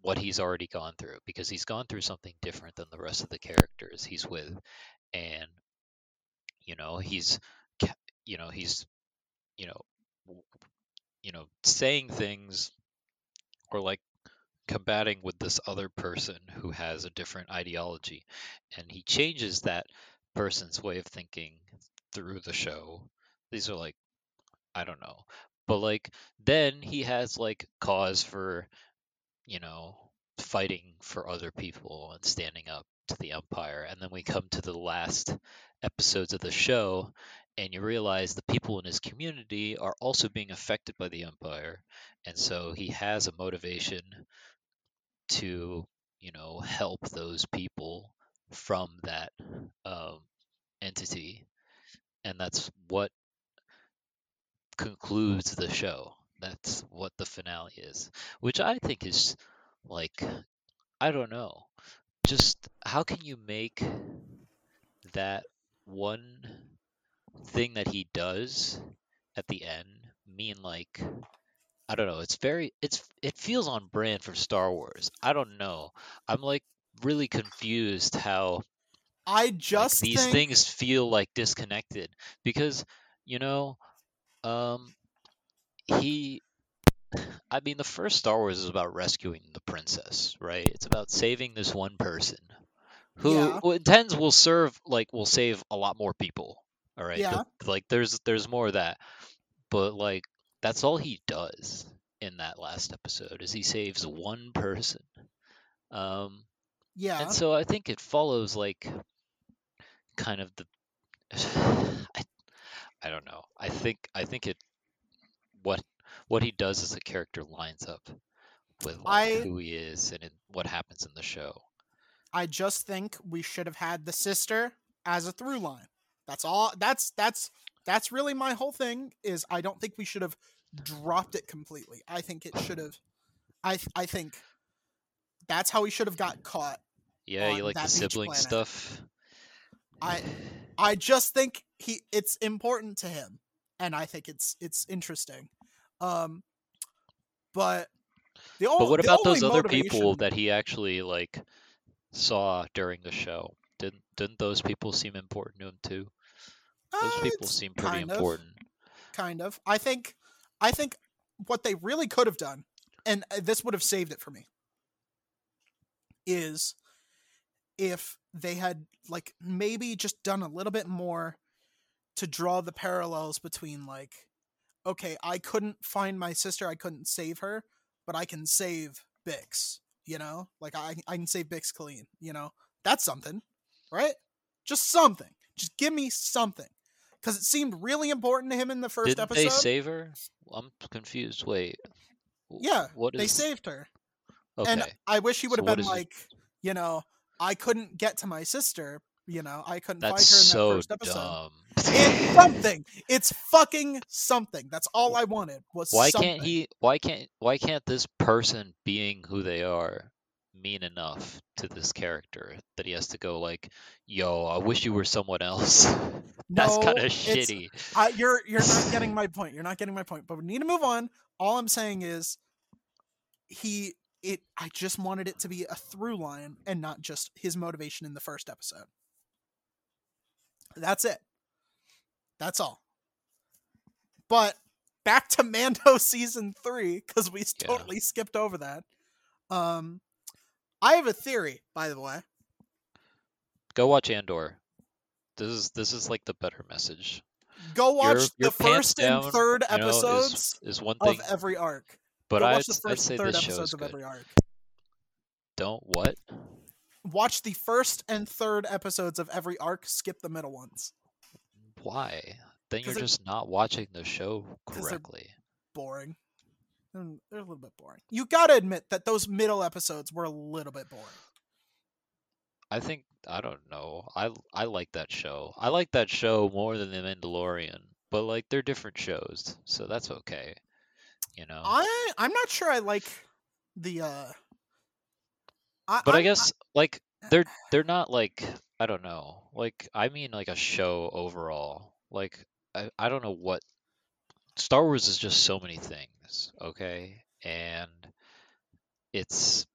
S2: what he's already gone through because he's gone through something different than the rest of the characters he's with and you know he's you know he's you know you know saying things or like combating with this other person who has a different ideology and he changes that person's way of thinking through the show these are like i don't know but like then he has like cause for you know, fighting for other people and standing up to the Empire. And then we come to the last episodes of the show, and you realize the people in his community are also being affected by the Empire. And so he has a motivation to, you know, help those people from that um, entity. And that's what concludes the show. That's what the finale is, which I think is like I don't know. Just how can you make that one thing that he does at the end mean like I don't know, it's very it's it feels on brand for Star Wars. I don't know. I'm like really confused how
S1: I
S2: like
S1: just
S2: these
S1: think
S2: things feel like disconnected because you know um he I mean the first Star Wars is about rescuing the princess, right? It's about saving this one person who
S1: Yeah.
S2: who intends will serve like will save a lot more people. All right.
S1: Yeah.
S2: Like there's there's more of that. But like that's all he does in that last episode is he saves one person. Um
S1: yeah.
S2: and so I think it follows like kind of the I, I don't know. I think I think it what what he does as a character lines up with like
S1: I-
S2: who he is and in, what happens in the show.
S1: I just think we should have had the sister as a through line. That's all. That's that's that's really my whole thing. Is I don't think we should have dropped it completely. I think it should have. I I think that's how he should have got caught.
S2: Yeah, you like the sibling
S1: planet.
S2: stuff.
S1: I I just think he it's important to him, and I think it's it's interesting. Um, but the only
S2: But what about those other people that he actually like saw during the show? Didn't didn't those people seem important to him too? Those
S1: Uh,
S2: people seem pretty
S1: kind of.
S2: important.
S1: kind of. I think I think what they really could have done, and uh, this would have saved it for me, is if they had like maybe just done a little bit more to draw the parallels between like okay, I couldn't find my sister, I couldn't save her, but I can save Bix, you know? Like I I can save Bix Caleen, you know? That's something, right? Just something. Just give me something. Cuz it seemed really important to him in the 1st
S2: Didn't
S1: episode.
S2: they save her? I'm confused. Wait.
S1: Yeah,
S2: What is?
S1: they saved her.
S2: Okay.
S1: And I wish he would have
S2: what
S1: been
S2: is it?
S1: like, you know, I couldn't get to my sister, you know, I couldn't
S2: That's
S1: find her in
S2: so
S1: that first episode.
S2: dumb.
S1: It's something. It's fucking something. That's all I wanted was
S2: Why
S1: something.
S2: can't he? Why can't? Why can't this person being who they are mean enough to this character that he has to go like, "Yo, I wish you were someone else." That's
S1: No,
S2: kind of shitty.
S1: I, you're you're not getting my point. You're not getting my point. But we need to move on. All I'm saying is he it I just wanted it to be a through line and not just his motivation in the first episode. That's it. That's all. But back to Mando season 3 cuz we
S2: Yeah.
S1: totally skipped over that. Um I have a theory, by the way.
S2: Go watch Andor. This is this is like the better message.
S1: Go watch
S2: Your- your
S1: the first and
S2: down,
S1: third
S2: You know, is-
S1: episodes
S2: is, one thing, of
S1: every arc.
S2: But
S1: Go
S2: I'd,
S1: watch the
S2: I'd say
S1: third
S2: this
S1: episodes of
S2: good.
S1: every arc.
S2: Don't what?
S1: Watch the first and third episodes of every arc. Skip the middle ones.
S2: Why? Then you're just not watching the show correctly.
S1: Boring. Mm, They're a little bit boring. You gotta admit that those middle episodes were a little bit boring.
S2: I think I don't know. I I like that show. I like that show more than The Mandalorian, but like they're different shows, so that's okay. You know.
S1: I I'm not sure I like the. uh I,
S2: but I
S1: I'm-
S2: guess like they're they're not like I don't know. Like I mean like a show overall. Like I I don't know what Star Wars is just so many things, okay? And it's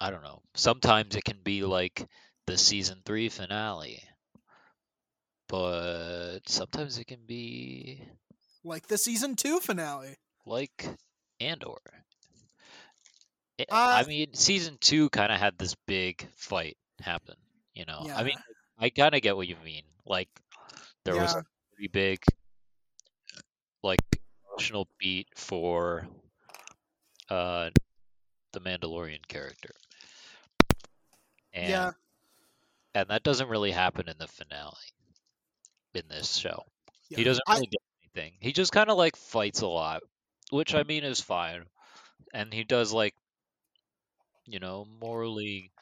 S2: I don't know. Sometimes it can be like the season 3 finale. But sometimes it can be
S1: like the season two finale.
S2: like Andor. I-
S1: Uh,
S2: I mean, season two kind of had this big fight happen. You know, I mean, I kind of get what you mean. Like, there was a pretty big, like, emotional beat for uh the Mandalorian character, and
S1: yeah,
S2: and that doesn't really happen in the finale in this show.
S1: yeah.
S2: He doesn't
S1: I-
S2: really do anything. He just kind of like fights a lot, which I mean is fine. And he does like, you know, morally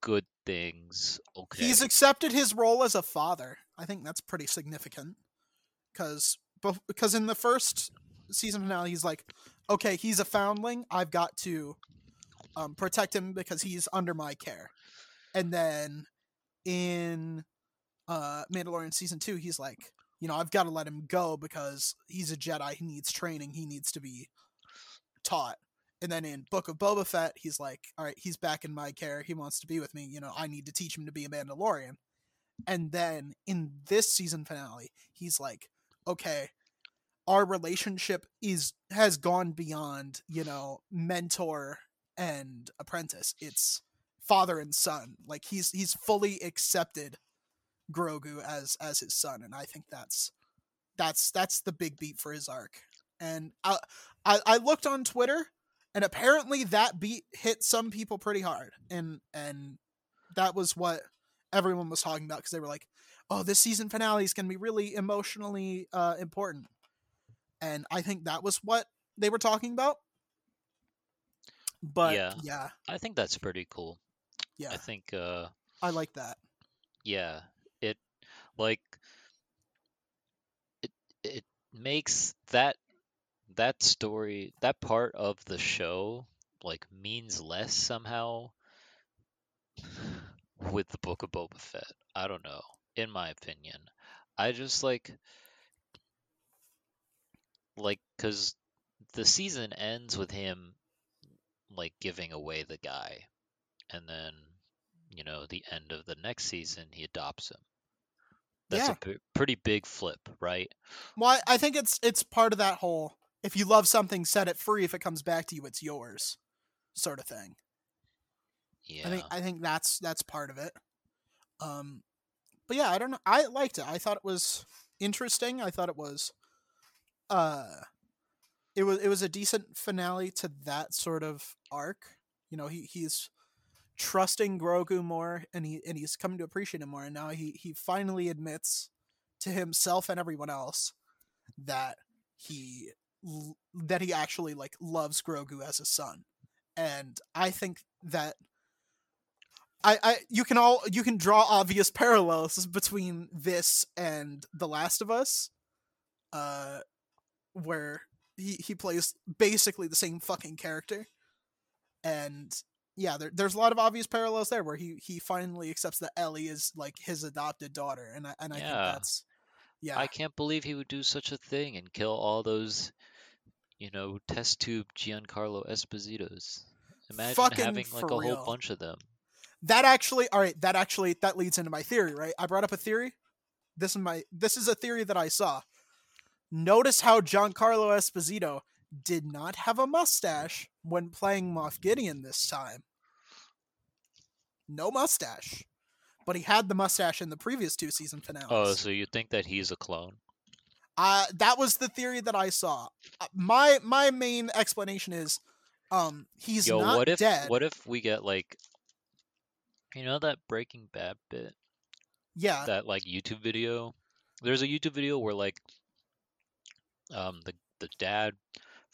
S2: good things. Okay.
S1: He's accepted his role as a father. I think that's pretty significant. Because because in the first season finale, he's like, okay, he's a foundling. I've got to um, protect him because he's under my care. And then in uh, Mandalorian season two, he's like, you know, I've got to let him go because he's a Jedi. He needs training. He needs to be taught. And then in Book of Boba Fett, he's like, all right, he's back in my care. He wants to be with me. You know, I need to teach him to be a Mandalorian. And then in this season finale, he's like, okay, our relationship is has gone beyond, you know, mentor and apprentice. It's father and son. Like he's he's fully accepted Grogu as as his son, and I think that's that's that's the big beat for his arc. And I I, I looked on Twitter, and apparently that beat hit some people pretty hard, and and that was what everyone was talking about because they were like, "Oh, this season finale is going to be really emotionally uh, important," and I think that was what they were talking about. But
S2: Yeah.
S1: yeah,
S2: I think that's pretty cool.
S1: yeah,
S2: I think, uh,
S1: I like that.
S2: yeah, like it it makes that that story that part of the show like means less somehow with the Book of Boba Fett. I don't know. In my opinion, I just like like because the season ends with him like giving away the guy, and then you know, the end of the next season, he adopts him. That's
S1: Yeah.
S2: a p- pretty big flip, right?
S1: Well, I I think it's it's part of that whole if you love something, set it free. If it comes back to you, it's yours, sort of thing.
S2: Yeah.
S1: I think I think that's that's part of it. Um, but yeah, I don't know. I liked it. I thought it was interesting. I thought it was, uh, it was it was a decent finale to that sort of arc. You know, he he's trusting Grogu more, and he and he's coming to appreciate him more. And now he he finally admits to himself and everyone else that he that he actually like loves Grogu as a son. And I think that I, I you can all you can draw obvious parallels between this and The Last of Us, uh, where he he plays basically the same fucking character, and yeah, there, there's a lot of obvious parallels there where he he finally accepts that Ellie is like his adopted daughter, and I and I think that's yeah
S2: I can't believe he would do such a thing and kill all those, you know, test tube Giancarlo Espositos. Imagine
S1: Fucking
S2: having like a
S1: real.
S2: whole bunch of them.
S1: that actually all right that actually that leads into my theory right i brought up a theory this is my this is a theory that i saw notice how giancarlo esposito did not have a mustache when playing moff gideon this time no mustache but he had the mustache in the previous two season finales
S2: Oh, so you think that he's a clone?
S1: uh, that was the theory that i saw Uh, my my main explanation is um he's
S2: Yo,
S1: not
S2: what if
S1: dead
S2: what if we get like you know that Breaking Bad bit?
S1: yeah
S2: that like YouTube video. There's a YouTube video where like um the the dad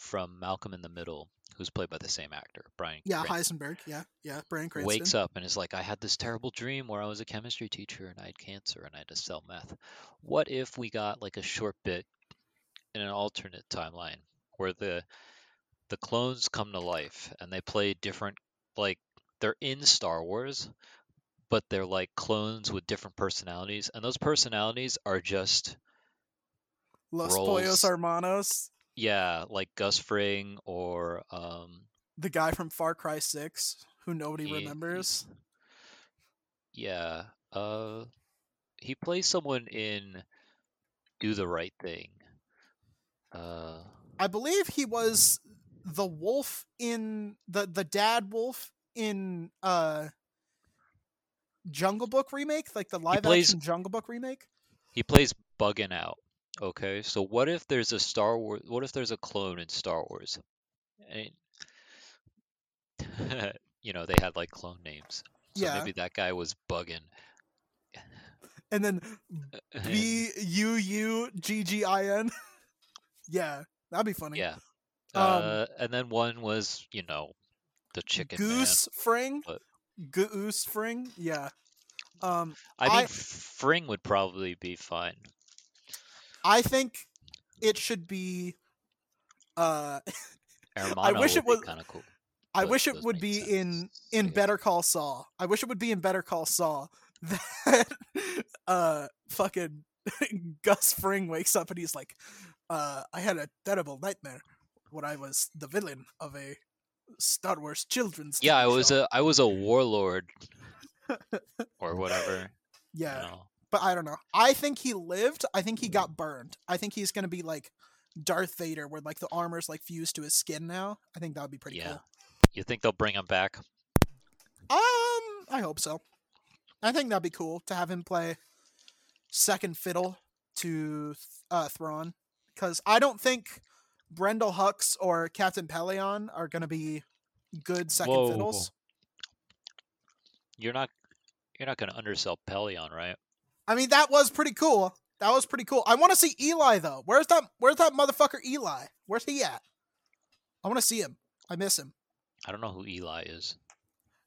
S2: from Malcolm in the Middle, who's played by the same actor, Bryan
S1: yeah
S2: Cranston,
S1: heisenberg yeah yeah bryan cranston
S2: wakes up and is like, I had this terrible dream where I was a chemistry teacher and I had cancer and I had to sell meth. What if we got like a short bit in an alternate timeline where the the clones come to life and they play different like they're in Star Wars, but they're like clones with different personalities, and those personalities are just
S1: Los
S2: roles.
S1: Pollos Hermanos,
S2: yeah, like Gus Fring or um
S1: the guy from Far Cry 6, who nobody
S2: Ye-
S1: remembers.
S2: yeah, uh he plays someone in Do the Right Thing. Uh
S1: I believe he was the wolf in the the dad wolf in uh Jungle Book remake, like the live
S2: plays-
S1: action Jungle Book remake.
S2: he plays bugging out. Okay, so what if there's a Star Wars? What if there's a clone in Star Wars? And, you know, they had like clone names. So
S1: Yeah.
S2: maybe that guy was bugging.
S1: And then B U U G G I N. Yeah, that'd be funny.
S2: yeah.
S1: Um,
S2: uh, and then one was, you know, the chicken
S1: Goose Fring.
S2: but-
S1: Goose Fring. Yeah. Um,
S2: man. I mean,
S1: I-
S2: Fring would probably be fine.
S1: I think it should be. Uh,
S2: Hermano
S1: wish it was-
S2: kind of cool.
S1: I wish it would be
S2: sense
S1: in in
S2: say.
S1: Better Call Saul. I wish it would be in Better Call Saul that uh fucking Gus Fring wakes up and he's like, uh, I had a terrible nightmare when I was the villain of a Star Wars children's.
S2: Yeah, I was
S1: show."
S2: a I was a warlord or whatever. you
S1: yeah,
S2: know.
S1: But I don't know. I think he lived. I think he got burned. I think he's gonna be like Darth Vader, where like the armor's like fused to his skin now. I think that would be pretty
S2: Yeah.
S1: cool.
S2: You think they'll bring him back?
S1: Um, I hope so. I think that'd be cool to have him play second fiddle to uh, Thrawn, because I don't think Brendol Hux or Captain Pellaeon are gonna be good second
S2: Whoa.
S1: fiddles.
S2: You're not you're not going to undersell Pellaeon, right?
S1: I mean, that was pretty cool. That was pretty cool. I want to see Eli though. Where's that? Where's that motherfucker Eli? Where's he at? I want to see him. I miss him.
S2: I don't know who Eli is.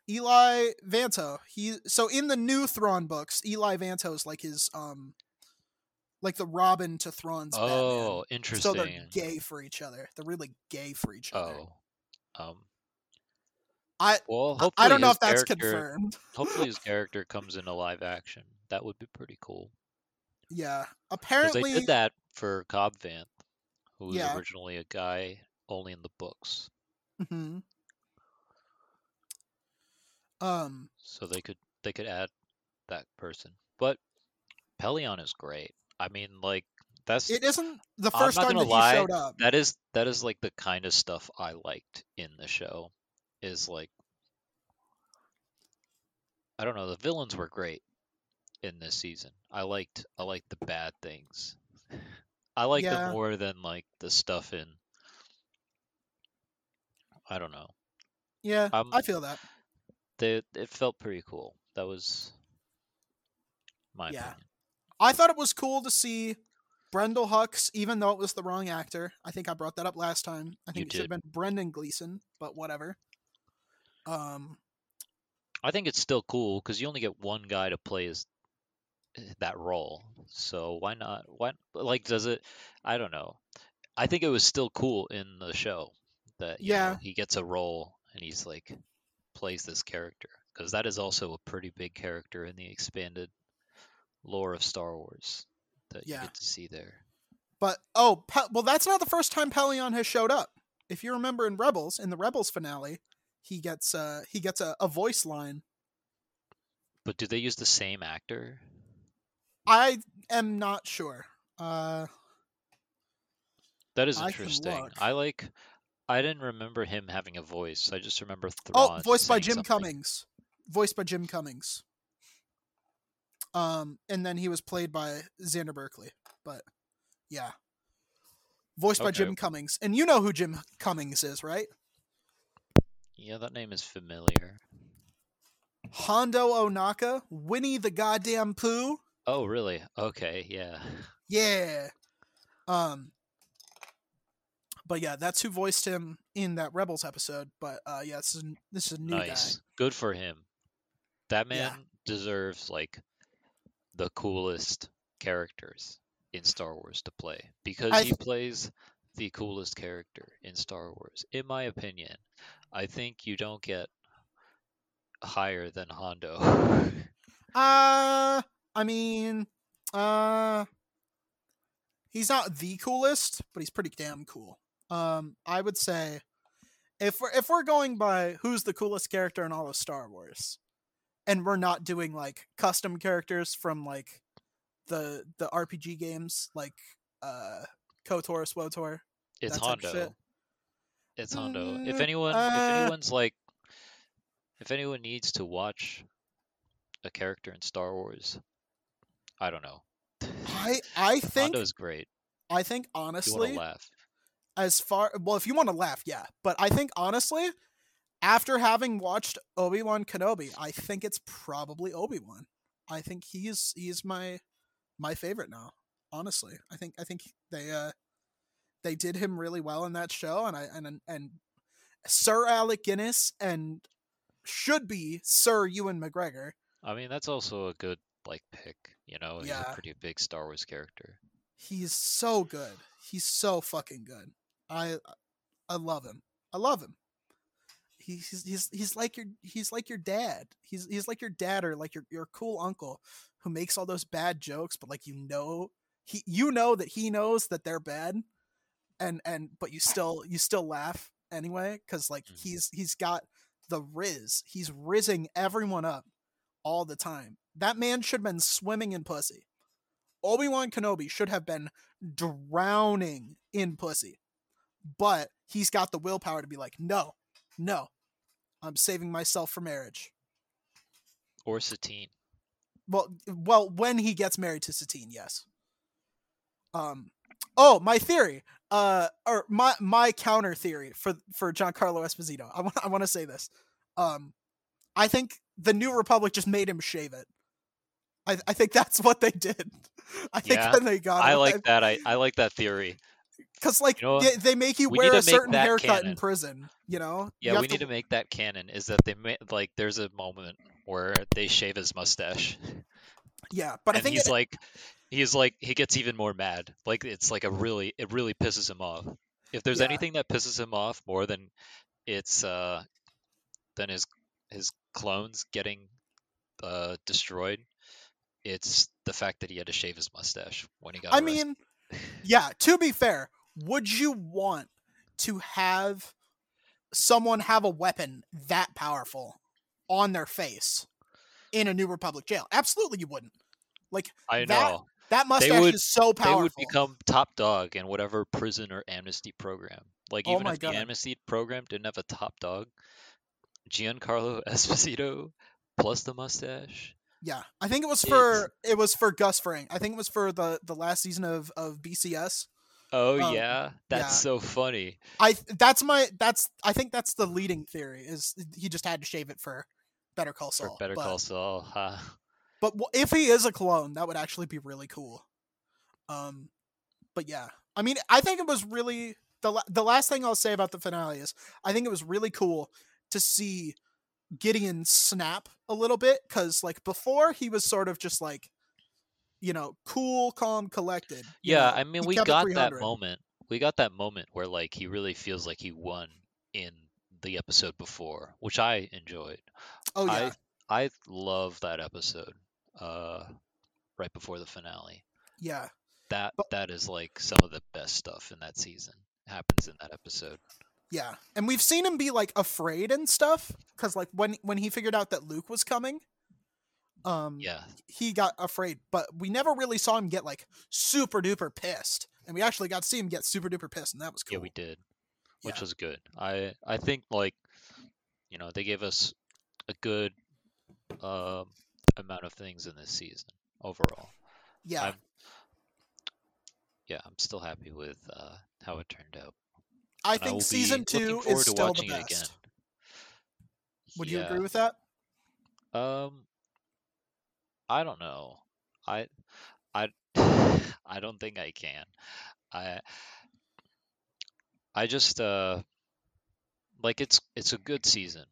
S1: Eli Vanto. He so in the new Thrawn books, Eli Vanto is like his um, like the Robin to Thrawn's Batman.
S2: Oh,
S1: So they're gay for each other. They're really gay for each other.
S2: Oh. Um
S1: I
S2: well,
S1: I- don't know if that's confirmed.
S2: Hopefully his character comes into live action. That would be pretty cool.
S1: Yeah, Apparently
S2: they did that for Cobb Vanth, who was
S1: Yeah.
S2: originally a guy only in the books.
S1: Mhm. Um
S2: So they could they could add that person. But Pellaeon is great. I mean, like that's
S1: It isn't the first time that
S2: lie,
S1: he showed up.
S2: that is that is like the kind of stuff I liked in the show. Is like I don't know, the villains were great in this season. I liked I liked the bad things. I liked
S1: Yeah.
S2: them more than like the stuff in I don't know.
S1: Yeah,
S2: Um,
S1: I feel that.
S2: They it felt pretty cool. That was my
S1: Yeah.
S2: opinion.
S1: I thought it was cool to see Brendol Hux, even though it was the wrong actor. I think I brought that up last time. I
S2: You
S1: think it should have been Brendan Gleeson, but whatever. Um,
S2: I think it's still cool because you only get one guy to play as that role. So why not? Why like does it? I don't know. I think it was still cool in the show that you know,
S1: Yeah.
S2: he gets a role and he's like plays this character because that is also a pretty big character in the expanded lore of Star Wars that
S1: Yeah.
S2: you get to see there.
S1: but oh, Pe- well, that's not the first time Pellaeon has showed up. If you remember in Rebels, in the Rebels finale, he gets uh he gets a, a voice line.
S2: But do they use the same actor?
S1: I am not sure. Uh,
S2: That is interesting.
S1: look.
S2: I like. I didn't remember him having a voice. I just remember Thrawn.
S1: oh, voiced by Jim
S2: something.
S1: Cummings. Voiced by Jim Cummings. Um, and then he was played by Xander Berkeley. But yeah, voiced by Jim Cummings, and you know who Jim Cummings is, right?
S2: Yeah, that name is familiar.
S1: Hondo Ohnaka, Winnie the Goddamn Pooh.
S2: Oh, really? Okay, yeah.
S1: Yeah. Um. But yeah, that's who voiced him in that Rebels episode. But uh, yeah, this is this is a new
S2: nice.
S1: guy.
S2: Good for him. That man
S1: Yeah.
S2: deserves like the coolest characters in Star Wars to play because
S1: I
S2: he plays the coolest character in Star Wars. In my opinion, I think you don't get higher than Hondo.
S1: Uh, I mean, uh, he's not the coolest, but he's pretty damn cool. Um, I would say if we're if we're going by who's the coolest character in all of Star Wars, and we're not doing like custom characters from like the the RPG games like uh KOTOR, SWOTOR.
S2: it's. Hondo. It's Hondo. If
S1: Mm,
S2: anyone,
S1: uh,
S2: if anyone's like, if anyone needs to watch a character in Star Wars, I don't know.
S1: I I think
S2: Hondo's great.
S1: I think honestly
S2: laugh.
S1: as far well if you want to laugh yeah but i think honestly after having watched obi-wan kenobi i think it's probably obi-wan i think he's he's my my favorite now honestly i think i think they uh they did him really well in that show and i and and sir alec guinness and should be sir ewan mcgregor
S2: I mean, that's also a good like pick. You know, he's
S1: Yeah.
S2: a pretty big Star Wars character.
S1: he's so good he's so fucking good i i love him i love him he's he's he's like your he's like your dad he's he's like your dad or like your your cool uncle who makes all those bad jokes but like you know he you know that he knows that they're bad and and but you still you still laugh anyway cuz like
S2: Mhm.
S1: he's he's got the riz he's rizzing everyone up all the time that man should have been swimming in pussy Obi-Wan Kenobi should have been drowning in pussy. But he's got the willpower to be like, no, no, I'm saving myself for marriage.
S2: Or Satine.
S1: Well, well, when he gets married to Satine, yes. Um, oh, my theory, uh, or my my counter theory for for Giancarlo Esposito. I want I want to say this. Um, I think the New Republic just made him shave it. I I think that's what they did. I think
S2: Yeah,
S1: they got it.
S2: I
S1: him,
S2: like that. I, I like that theory.
S1: because like
S2: You know
S1: they, they make you
S2: We
S1: wear a certain haircut in prison. You know.
S2: Yeah,
S1: have
S2: we need to make that canon. Is that they ma- like there's a moment where they shave his mustache,
S1: Yeah, but I think
S2: he's
S1: it,
S2: like, he's like, he gets even more mad. Like it's like a really, it really pisses him off. If there's
S1: Yeah.
S2: anything that pisses him off more than it's uh than his his clones getting uh destroyed, it's the fact that he had to shave his mustache when he got.
S1: I
S2: arrested.
S1: mean, yeah. To be fair, would you want to have someone have a weapon that powerful on their face? in a New Republic jail. Absolutely, you wouldn't. Like
S2: I
S1: that-
S2: know.
S1: that mustache
S2: would-
S1: is so powerful.
S2: They would become top dog in whatever prison or amnesty program. Like
S1: Oh
S2: even
S1: my
S2: if
S1: God.
S2: the amnesty program didn't have a top dog, Giancarlo Esposito plus the mustache.
S1: Yeah, I think it was
S2: It's-
S1: for it was for Gus Fring. I think it was for the the last season of of BCS.
S2: Oh
S1: Um,
S2: yeah, that's
S1: yeah.
S2: so funny.
S1: I that's my that's I think that's the leading theory is he just had to shave it for Better Call
S2: For
S1: Saul.
S2: Better
S1: but,
S2: Call Saul. huh?
S1: But w- if he is a clone, that would actually be really cool. Um, but yeah, I mean, I think it was really the the last thing I'll say about the finale is I think it was really cool to see Gideon snap a little bit because like before he was sort of just like you know cool, calm, collected.
S2: Yeah,
S1: know,
S2: I mean
S1: he
S2: we got that moment. We got that moment where like he really feels like he won in the episode before, which I enjoyed.
S1: Oh yeah,
S2: I I love that episode. Uh right before the finale.
S1: yeah.
S2: That
S1: But-
S2: that is like some of the best stuff in that season happens in that episode.
S1: Yeah, and we've seen him be like afraid and stuff because like when when he figured out that Luke was coming, um,
S2: Yeah.
S1: he got afraid. But we never really saw him get like super duper pissed, and we actually got to see him get super duper pissed, and that was cool.
S2: Yeah, we did. Which
S1: Yeah.
S2: was good. I I think like you know, they gave us a good um amount of things in this season overall.
S1: yeah,
S2: I'm yeah, I'm still happy with uh how it turned out.
S1: I
S2: and I
S1: think season two is still the best. Would you agree with that?
S2: Um, I don't know. I, I, I don't think I can. I, I just uh, like it's it's a good season.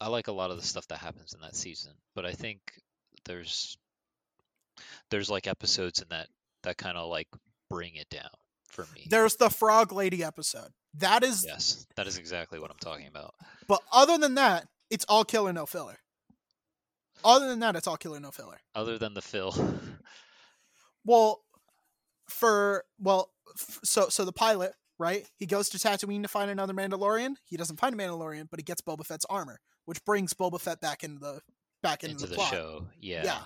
S2: I like a lot of the stuff that happens in that season, but I think there's there's like episodes in that that kind of like bring it down for me.
S1: There's the Frog Lady episode. That is,
S2: Yes, that is exactly what I'm talking about.
S1: but other than that, it's all killer no filler. Other than that, it's all killer no filler.
S2: Other than the fill.
S1: Well, for well, f- so so the pilot, right? He goes to Tatooine to find another Mandalorian. He doesn't find a Mandalorian, but he gets Boba Fett's armor, which brings Boba Fett back into the back into,
S2: into
S1: the,
S2: the
S1: plot.
S2: show. Yeah.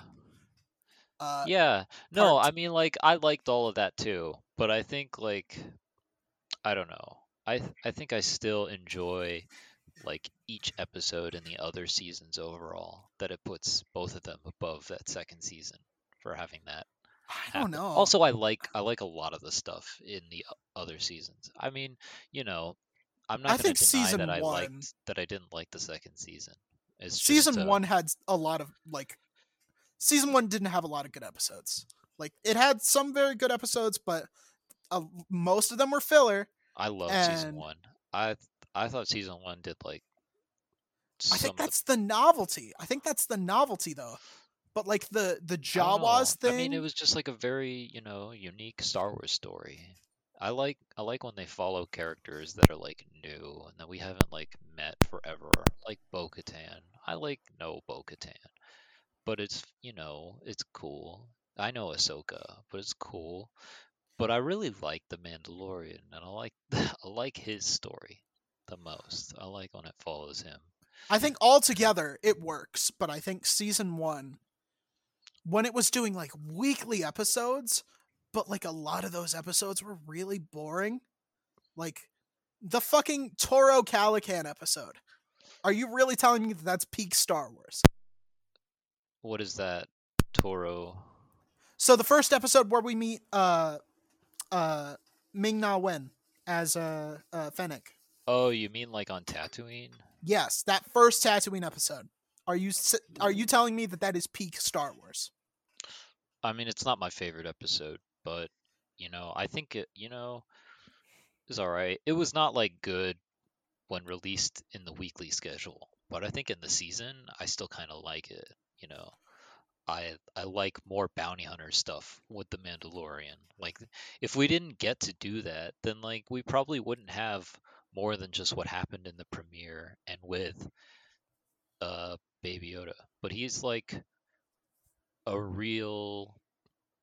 S1: Uh,
S2: Yeah. No,
S1: part-
S2: I mean like I liked all of that too, but I think like I don't know. I th- I think I still enjoy like each episode in the other seasons overall that it puts both of them above that second season for having that.
S1: I don't
S2: happen.
S1: know.
S2: Also, I like I like a lot of the stuff in the other seasons. I mean, you know, I'm not
S1: I
S2: going
S1: think
S2: to deny
S1: season
S2: that I
S1: one-
S2: liked that I didn't like the second season. It's
S1: season
S2: just, uh,
S1: one had a lot of like season one didn't have a lot of good episodes like it had some very good episodes but uh, most of them were filler
S2: I love season one. I I thought season one did like.
S1: i think
S2: of the
S1: that's the novelty i think that's the novelty though but like the the jawas thing
S2: I mean, it was just like a very, you know, unique Star Wars story. I like I like when they follow characters that are like new and that we haven't like met forever, like Bo Katan. I like no Bo Katan, but it's you know it's cool. I know Ahsoka, but it's cool. But I really like the Mandalorian, and I like I like his story the most. I like when it follows him.
S1: i think altogether it works but i think season one when it was doing like weekly episodes but like a lot of those episodes were really boring like the fucking toro calican episode are you really telling me that that's peak star wars
S2: What is that, Toro?
S1: So the first episode where we meet uh uh Ming Na Wen as uh, uh Fennec.
S2: Oh, you mean like on Tatooine?
S1: Yes, that first Tatooine episode. Are you are you telling me that that is peak Star Wars?
S2: I mean, it's not my favorite episode, but you know, I think it, you know, is all right. It was not like good when released in the weekly schedule, but I think in the season, I still kind of like it. You know, I I like more bounty hunter stuff with the Mandalorian. Like, if we didn't get to do that, then like we probably wouldn't have more than just what happened in the premiere and with uh Baby Yoda. But he's like a real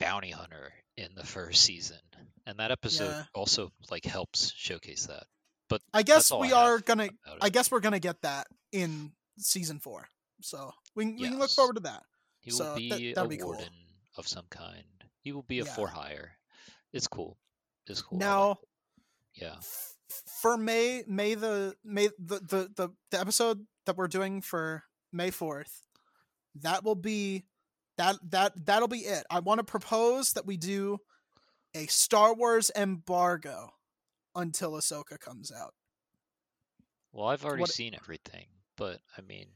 S2: bounty hunter in the first season, and that episode
S1: Yeah.
S2: also like helps showcase that. But
S1: I guess we
S2: I
S1: are gonna I guess we're gonna get that in season 4. So we can- we can look forward to that.
S2: He will
S1: So,
S2: be
S1: that-
S2: a
S1: be cool.
S2: warden of some kind. He will be a
S1: Yeah.
S2: for hire. It's cool. It's cool. I like
S1: Now,
S2: it. yeah.
S1: f- for May May the May the, the the the episode that we're doing for May 4th that will be that that that'll be it. I want to propose that we do a Star Wars embargo until Ahsoka comes out.
S2: Well, I've already
S1: what-
S2: seen everything, but I mean,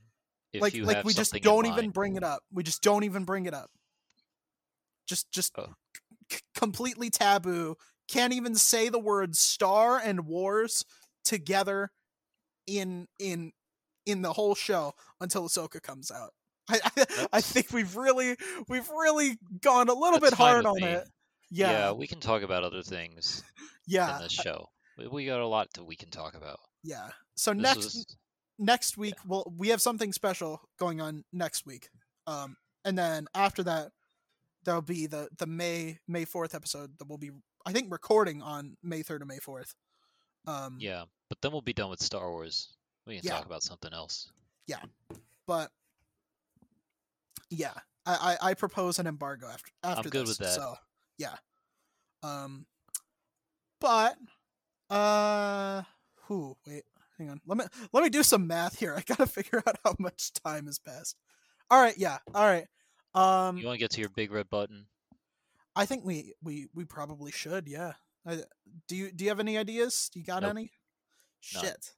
S2: if
S1: like
S2: you
S1: like we just don't even bring it up. We just don't even bring it up. Just just
S2: Oh.
S1: c- completely taboo. Can't even say the words star and wars together in in in the whole show until Ahsoka comes out. I I, I think we've really we've really gone a little bit hard on
S2: me.
S1: it.
S2: yeah.
S1: Yeah,
S2: we can talk about other things
S1: yeah,
S2: in this show. We, got a lot that we can talk about.
S1: yeah. So
S2: This
S1: next
S2: is
S1: next week we'll we have something special going on next week um and then after that there'll be the the may may 4th episode that we'll be i think recording on may 3rd or may 4th um
S2: yeah, but then we'll be done with Star Wars. We can
S1: Yeah.
S2: talk about something else.
S1: Yeah but yeah I, I i propose an embargo after after
S2: good
S1: this,
S2: with that.
S1: so yeah um but uh who wait hang on let me let me do some math here i gotta figure out how much time has passed all right yeah all right um
S2: You want to get to your big red button?
S1: I think we we we probably should. Yeah. I, do you do you have any ideas? You got
S2: Nope.
S1: any?
S2: None.
S1: Shit.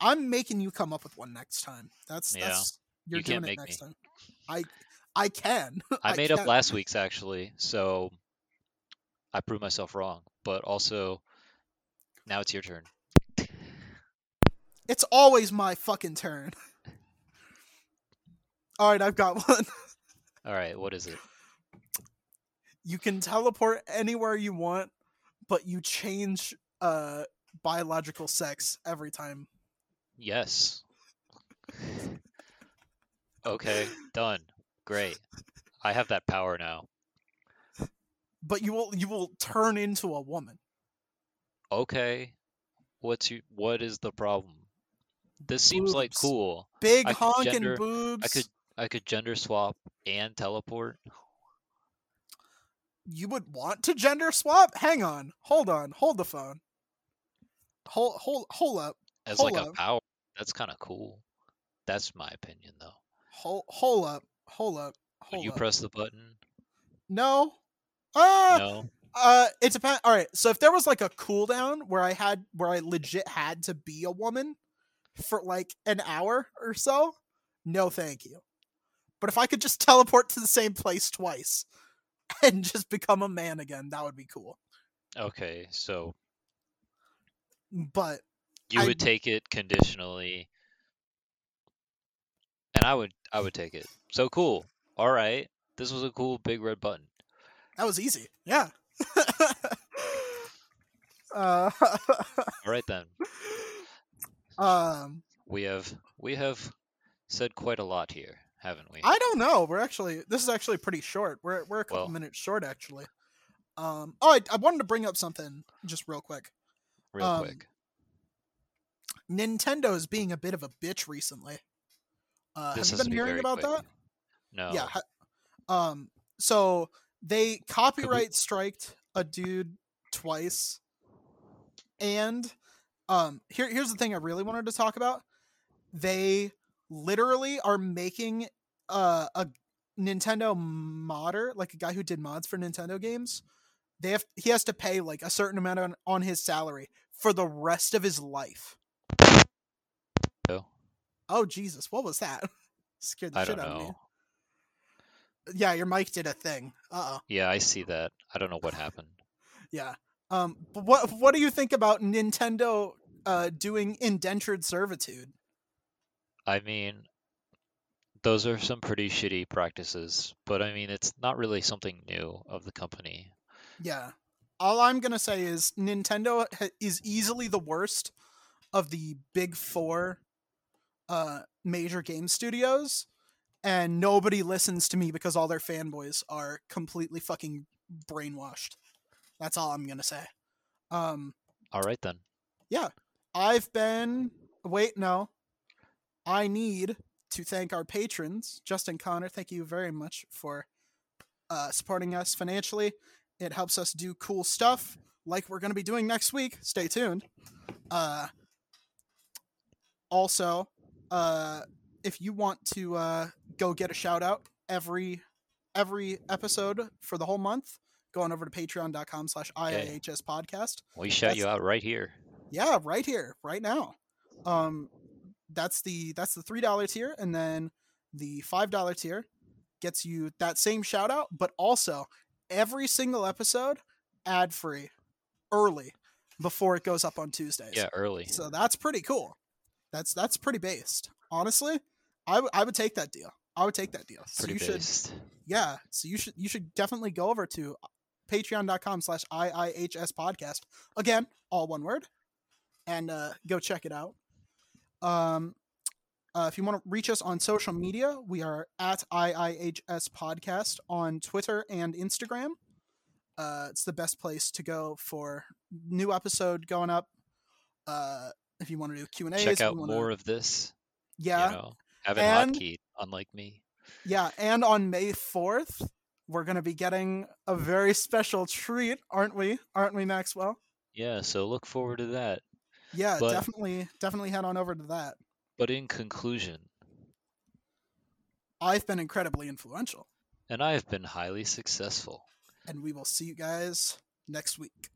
S1: I'm making you come up with one next time. That's
S2: Yeah.
S1: that's you're
S2: You
S1: doing it
S2: make
S1: next
S2: me.
S1: time. I I can.
S2: I made up last week's actually, so I proved myself wrong. But also, now it's your turn.
S1: It's always my fucking turn. All right, I've got one.
S2: All right, what is it?
S1: You can teleport anywhere you want, but you change uh biological sex every time.
S2: Yes. okay, done. Great. I have that power now.
S1: But you will you will turn into a woman.
S2: Okay. What's you what is the problem? This seems like cool.
S1: Big
S2: I
S1: honking
S2: gender-
S1: boobs.
S2: I could I could gender swap and teleport.
S1: you would want to gender swap? Hang on. Hold on. Hold the phone. Hold hold hold up.
S2: as
S1: Hold
S2: like a power. That's kind of cool. That's my opinion though.
S1: Hold hold up. Hold up.
S2: Would
S1: Hold
S2: you
S1: up.
S2: press the button?
S1: no. Uh
S2: No.
S1: uh it depends. All right. So if there was like a cooldown where I had where I legit had to be a woman for like an hour or so, no thank you. But if I could just teleport to the same place twice and just become a man again, that would be cool.
S2: Okay, so
S1: But
S2: you
S1: I-
S2: would take it conditionally, and I would I would take it. So cool. All right, this was a cool big red button.
S1: That was easy. Yeah. uh,
S2: All right then,
S1: um,
S2: we have we have said quite a lot here, haven't we?
S1: I don't know. We're actually this is actually pretty short. We're we're a couple
S2: Well-
S1: minutes short actually. Um, oh, I, I wanted to bring up something just real quick.
S2: Real
S1: um,
S2: quick.
S1: Nintendo is being a bit of a bitch recently. Uh, have you been hearing about
S2: quick.
S1: that?
S2: No.
S1: Yeah. ha- Um. So they copyright striked a dude twice, and um. Here, here's the thing I really wanted to talk about. They literally are making uh, a Nintendo modder, like a guy who did mods for Nintendo games. They have he has to pay like a certain amount on, on his salary for the rest of his life.
S2: Oh.
S1: Oh Jesus, what was that? Scared the
S2: I
S1: shit out of me. Yeah, your mic did a thing. Uh oh.
S2: Yeah, I see that. I don't know what happened.
S1: Yeah. Um. But what What do you think about Nintendo uh doing indentured servitude?
S2: I mean, those are some pretty shitty practices, but I mean, it's not really something new of the company.
S1: Yeah. All I'm gonna say is Nintendo ha- is easily the worst of the big four uh major game studios, and nobody listens to me because all their fanboys are completely fucking brainwashed. That's all I'm gonna say. Um.
S2: All right then.
S1: Yeah, I've been wait no. I need to thank our patrons, Justin Connor. Thank you very much for uh, supporting us financially. It helps us do cool stuff like we're going to be doing next week. Stay tuned. Uh, also, uh, if you want to uh, go get a shout out every every episode for the whole month, go on over to patreon.com slash IIHS podcast.
S2: We shout
S1: That's-
S2: you out right here.
S1: Yeah, right here, right now. Um, that's the that's the three dollar tier, and then the five dollar tier gets you that same shout out, but also every single episode ad free, early before it goes up on Tuesdays.
S2: Yeah, early.
S1: So that's pretty cool. That's that's pretty based. Honestly, I, w- I would take that deal. I would take that deal. So
S2: Pretty
S1: you should
S2: based.
S1: yeah. So you should you should definitely go over to patreon.com slash IIHS podcast. Again, all one word. And uh, go check it out. Um uh, if you want to reach us on social media, we are at IIHS Podcast on Twitter and Instagram. Uh, it's the best place to go for new episode going up. Uh, if you want to do Q and A,
S2: Check out more of this.
S1: Yeah,
S2: You know, have it
S1: and-
S2: hotkeyed, unlike me.
S1: Yeah, and on May 4th, we're going to be getting a very special treat, aren't we? Aren't we, Maxwell?
S2: Yeah, so look forward to that.
S1: Yeah,
S2: But-
S1: definitely definitely head on over to that.
S2: But in conclusion,
S1: I've been incredibly influential,
S2: and I have been highly successful.
S1: and we will see you guys next week.